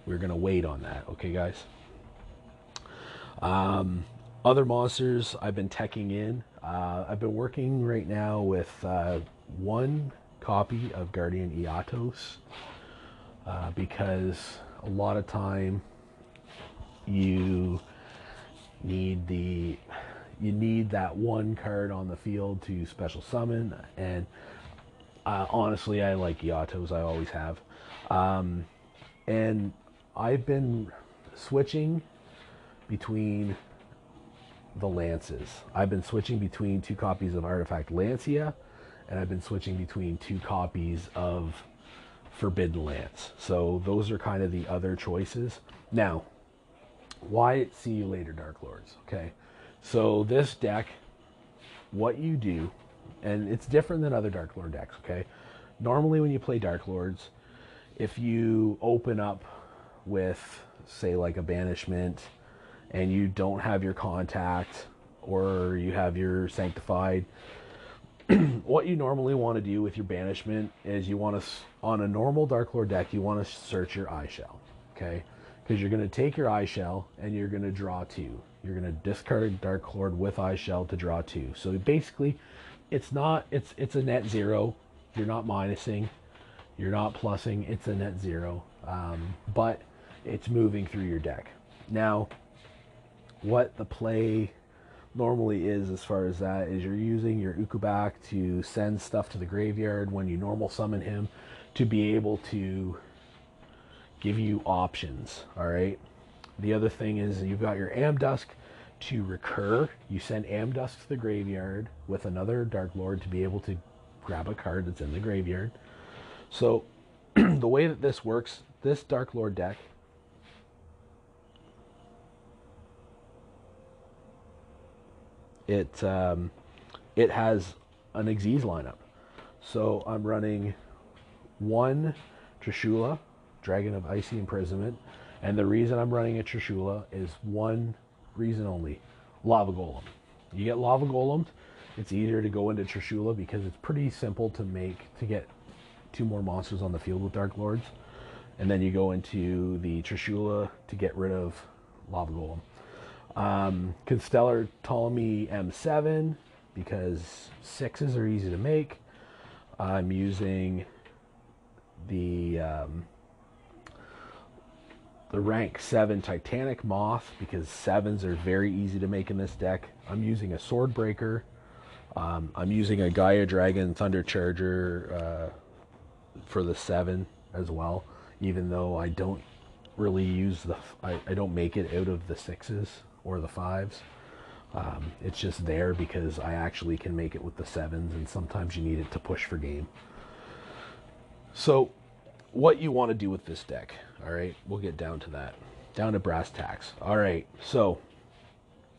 We're to wait on that, okay, guys? Um, other monsters I've been teching in. Uh, I've been working right now with uh, one copy of Guardian Eatos uh, because a lot of time you need the you need that one card on the field to special summon and uh, honestly i like yatos i always have. Um, and i've been switching between the lances. I've been switching between two copies of artifact Lancea and i've been switching between two copies of forbidden lance. So those are kind of the other choices. Now why it see you later dark lords okay so this deck, what you do, and it's different than other Dark Lord decks, okay? Normally when you play Dark Lords, if you open up with, say, like a banishment, and you don't have your contact, or you have your sanctified, <clears throat> what you normally want to do with your banishment is you want to, on a normal Dark Lord deck, you want to search your Ixchel, okay? Because you're going to take your Ixchel and you're going to draw two. You're going to discard Dark Lord with Ixchel to draw two. So basically, it's not it's it's a net zero. You're not minusing, you're not plussing. It's a net zero, um, but it's moving through your deck. Now, what the play normally is as far as that is you're using your Ukoback to send stuff to the graveyard when you normal summon him to be able to give you options. All right. The other thing is you've got your Amdusc to recur. You send Amdusc to the graveyard with another Dark Lord to be able to grab a card that's in the graveyard. So <clears throat> the way that this works, this Dark Lord deck it um, it has an Xyz lineup. So I'm running one Trishula, Dragon of Icy Imprisonment, and the reason I'm running a Trishula is one reason only Lava Golem. You get Lava Golem, it's easier to go into Trishula because it's pretty simple to make to get two more monsters on the field with Dark Lords. And then you go into the Trishula to get rid of Lava Golem. Um, Constellar Ptolemy M7 because sixes are easy to make. I'm using the um, the rank 7 Titanic Moth because 7s are very easy to make in this deck. I'm using a Sword Breaker. Um, I'm using a Gaia Dragon Thunder Charger uh, for the 7 as well, even though I don't really use the, I, I don't make it out of the 6s or the 5s. Um, it's just there because I actually can make it with the 7s and sometimes you need it to push for game. So what you want to do with this deck. All right, we'll get down to that. Down to brass tacks. All right, so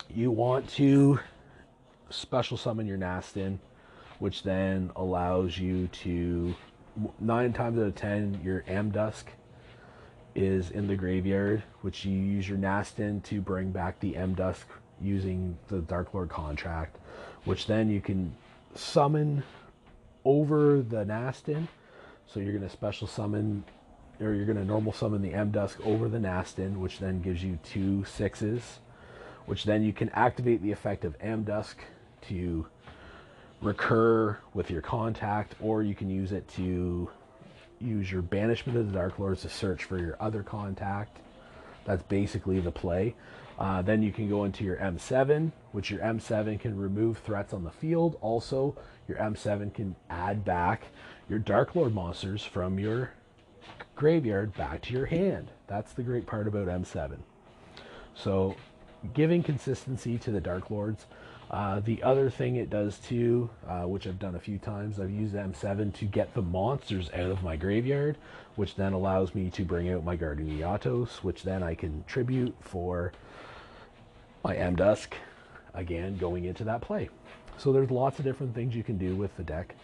you want to special summon your Nasten, which then allows you to nine times out of ten your Amdusc is in the graveyard, which you use your Nasten to bring back the Amdusc using the Dark Lord contract, which then you can summon over the Nasten so you're going to special summon, or you're going to normal summon the Amdusc over the Nasten, which then gives you two sixes, which then you can activate the effect of Amdusc to recur with your contact, or you can use it to use your banishment of the Dark Lords to search for your other contact. That's basically the play. Uh, then you can go into your M7, which your M7 can remove threats on the field. Also, your M7 can add back your Dark Lord monsters from your graveyard back to your hand. That's the great part about M7. So, giving consistency to the Dark Lords. Uh, the other thing it does too, uh, which I've done a few times, I've used M7 to get the monsters out of my graveyard, which then allows me to bring out my Guardian Yatos, which then I can tribute for my Amdusc, again, going into that play. So there's lots of different things you can do with the deck.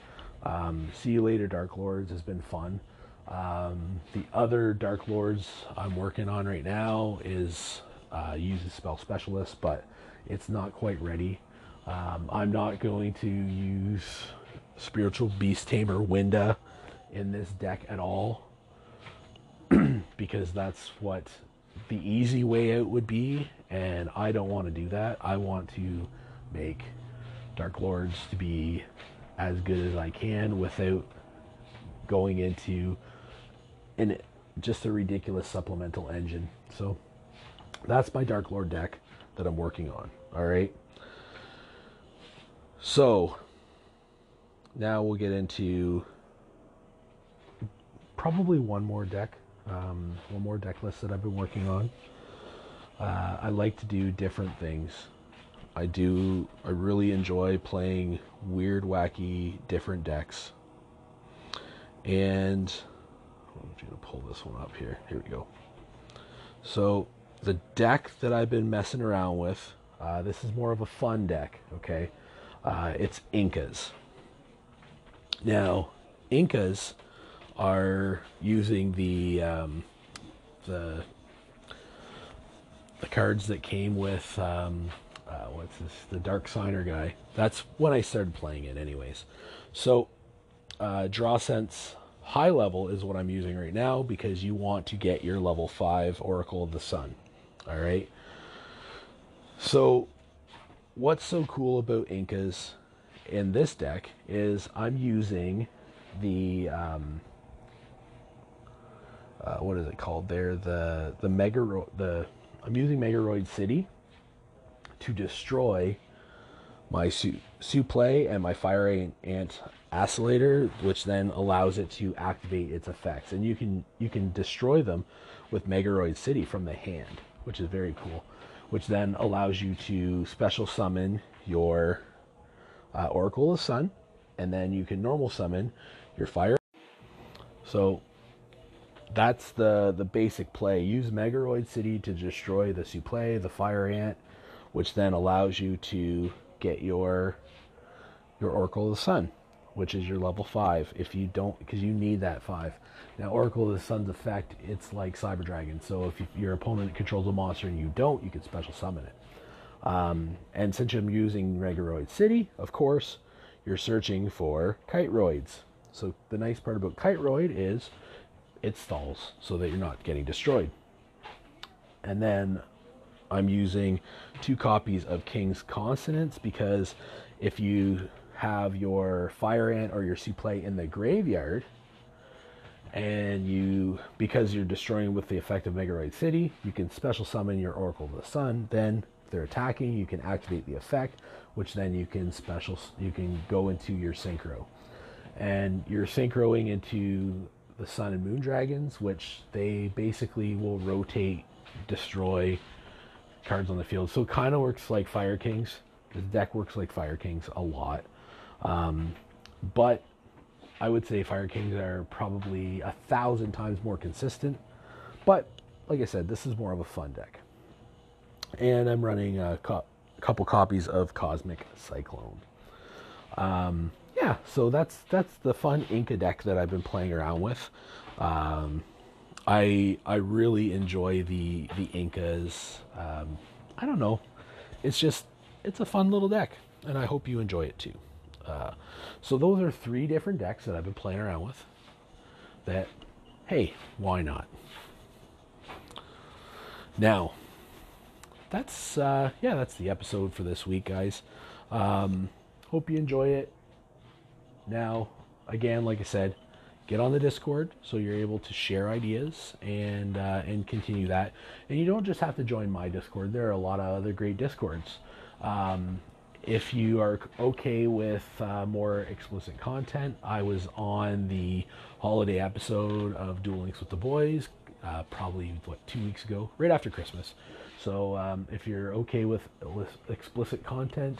Um, See You Later Dark Lords has been fun. Um, the other Dark Lords I'm working on right now is uh, use a spell specialist, but it's not quite ready. Um, I'm not going to use Spiritual Beast Tamer Winda in this deck at all <clears throat> because that's what the easy way out would be, and I don't want to do that. I want to make Dark Lords to be as good as I can without going into in just a ridiculous supplemental engine. So That's my Dark Lord deck that I'm working on. All right. So now we'll get into probably one more deck, um, one more deck list that I've been working on. Uh, I like to do different things. I do. I really enjoy playing weird, wacky, different decks. And I'm just gonna pull this one up here. Here we go. So the deck that I've been messing around with. Uh, this is more of a fun deck. Okay, uh, it's Incas. Now, Incas are using the um, the the cards that came with um, uh, what's this the Dark Signer guy. That's when I started playing it, anyways. So, uh, Draw Sense High Level is what I'm using right now because you want to get your level five Oracle of the Sun. All right. So, what's so cool about Incas in this deck is I'm using the um, uh, what is it called there? The the mega the I'm using Megaroid City to destroy my su- Supay and my Fire Ant Ascator, which then allows it to activate its effects. And you can you can destroy them with Megaroid City from the hand, which is very cool. Which then allows you to special summon your uh, Oracle of Sun, and then you can normal summon your Fire. So that's the the basic play. Use Megaroid City to destroy the Supay, the Fire Ant, which then allows you to get your your Oracle of the Sun, which is your level five. If you don't, because you need that five. Now, Oracle of the Sun's effect, it's like Cyber Dragon. So if you, your opponent controls a monster and you don't, you can special summon it. Um, and since I'm using Megaroid City, of course, you're searching for Kiteroids. So the nice part about Kiteroid is it stalls so that you're not getting destroyed. And then I'm using two copies of King's Consonance because if you have your Fire Ant or your Supay in the graveyard, and you, because you're destroying with the effect of Megaroid City, you can special summon your Oracle of the Sun. Then, if they're attacking, you can activate the effect, which then you can special, you can go into your Synchro. And you're synchroing into the Sun and Moon Dragons, which they basically will rotate, destroy cards on the field. So it kind of works like Fire Kings. The deck works like Fire Kings a lot. Um, but I would say Fire Kings are probably a thousand times more consistent. But like I said, this is more of a fun deck. And I'm running a co- couple copies of Cosmic Cyclone. Um, yeah, so that's that's the fun Inca deck that I've been playing around with. Um, I I really enjoy the the Incas. Um, I don't know, it's just it's a fun little deck, and I hope you enjoy it too. Uh, so those are three different decks that I've been playing around with. That, hey, why not? Now, that's uh, yeah, that's the episode for this week, guys. Um, hope you enjoy it. Now, again, like I said, get on the Discord so you're able to share ideas and uh, and continue that. And you don't just have to join my Discord. There are a lot of other great Discords. Um, if you are okay with uh, more explicit content, I was on the holiday episode of Duel Links with the Boys, uh, probably what two weeks ago, right after Christmas. So um, if you're okay with explicit content,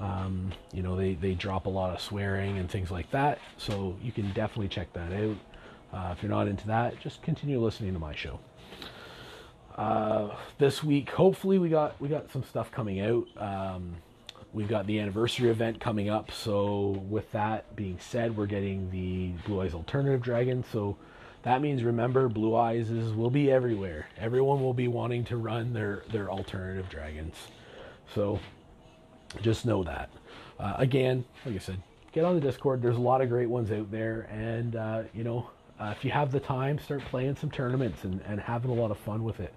um, you know, they, they drop a lot of swearing and things like that. So you can definitely check that out. Uh, if you're not into that, just continue listening to my show. Uh, this week, hopefully, we got we got some stuff coming out. Um, we've got the anniversary event coming up. So with that being said, we're getting the Blue Eyes Alternative Dragon. So that means remember, Blue Eyes is, will be everywhere. Everyone will be wanting to run their their alternative dragons. So just know that. Uh, again, like I said, get on the Discord. There's a lot of great ones out there, and uh, you know, uh, if you have the time, start playing some tournaments and, and having a lot of fun with it.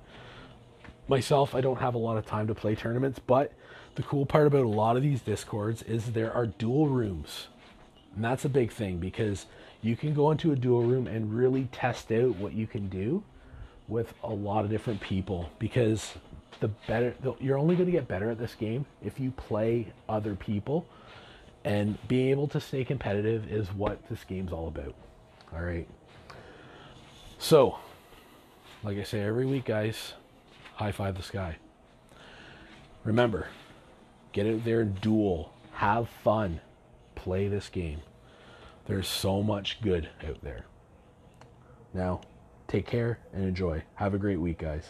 Myself, I don't have a lot of time to play tournaments, but the cool part about a lot of these Discords is there are duel rooms, and that's a big thing because you can go into a duel room and really test out what you can do with a lot of different people because the better the, you're only going to get better at this game if you play other people and being able to stay competitive is what this game's all about. All right. So, like I say every week, guys, high five the sky. Remember, get out there and duel. Have fun. Play this game. There's so much good out there. Now, take care and enjoy. Have a great week, guys.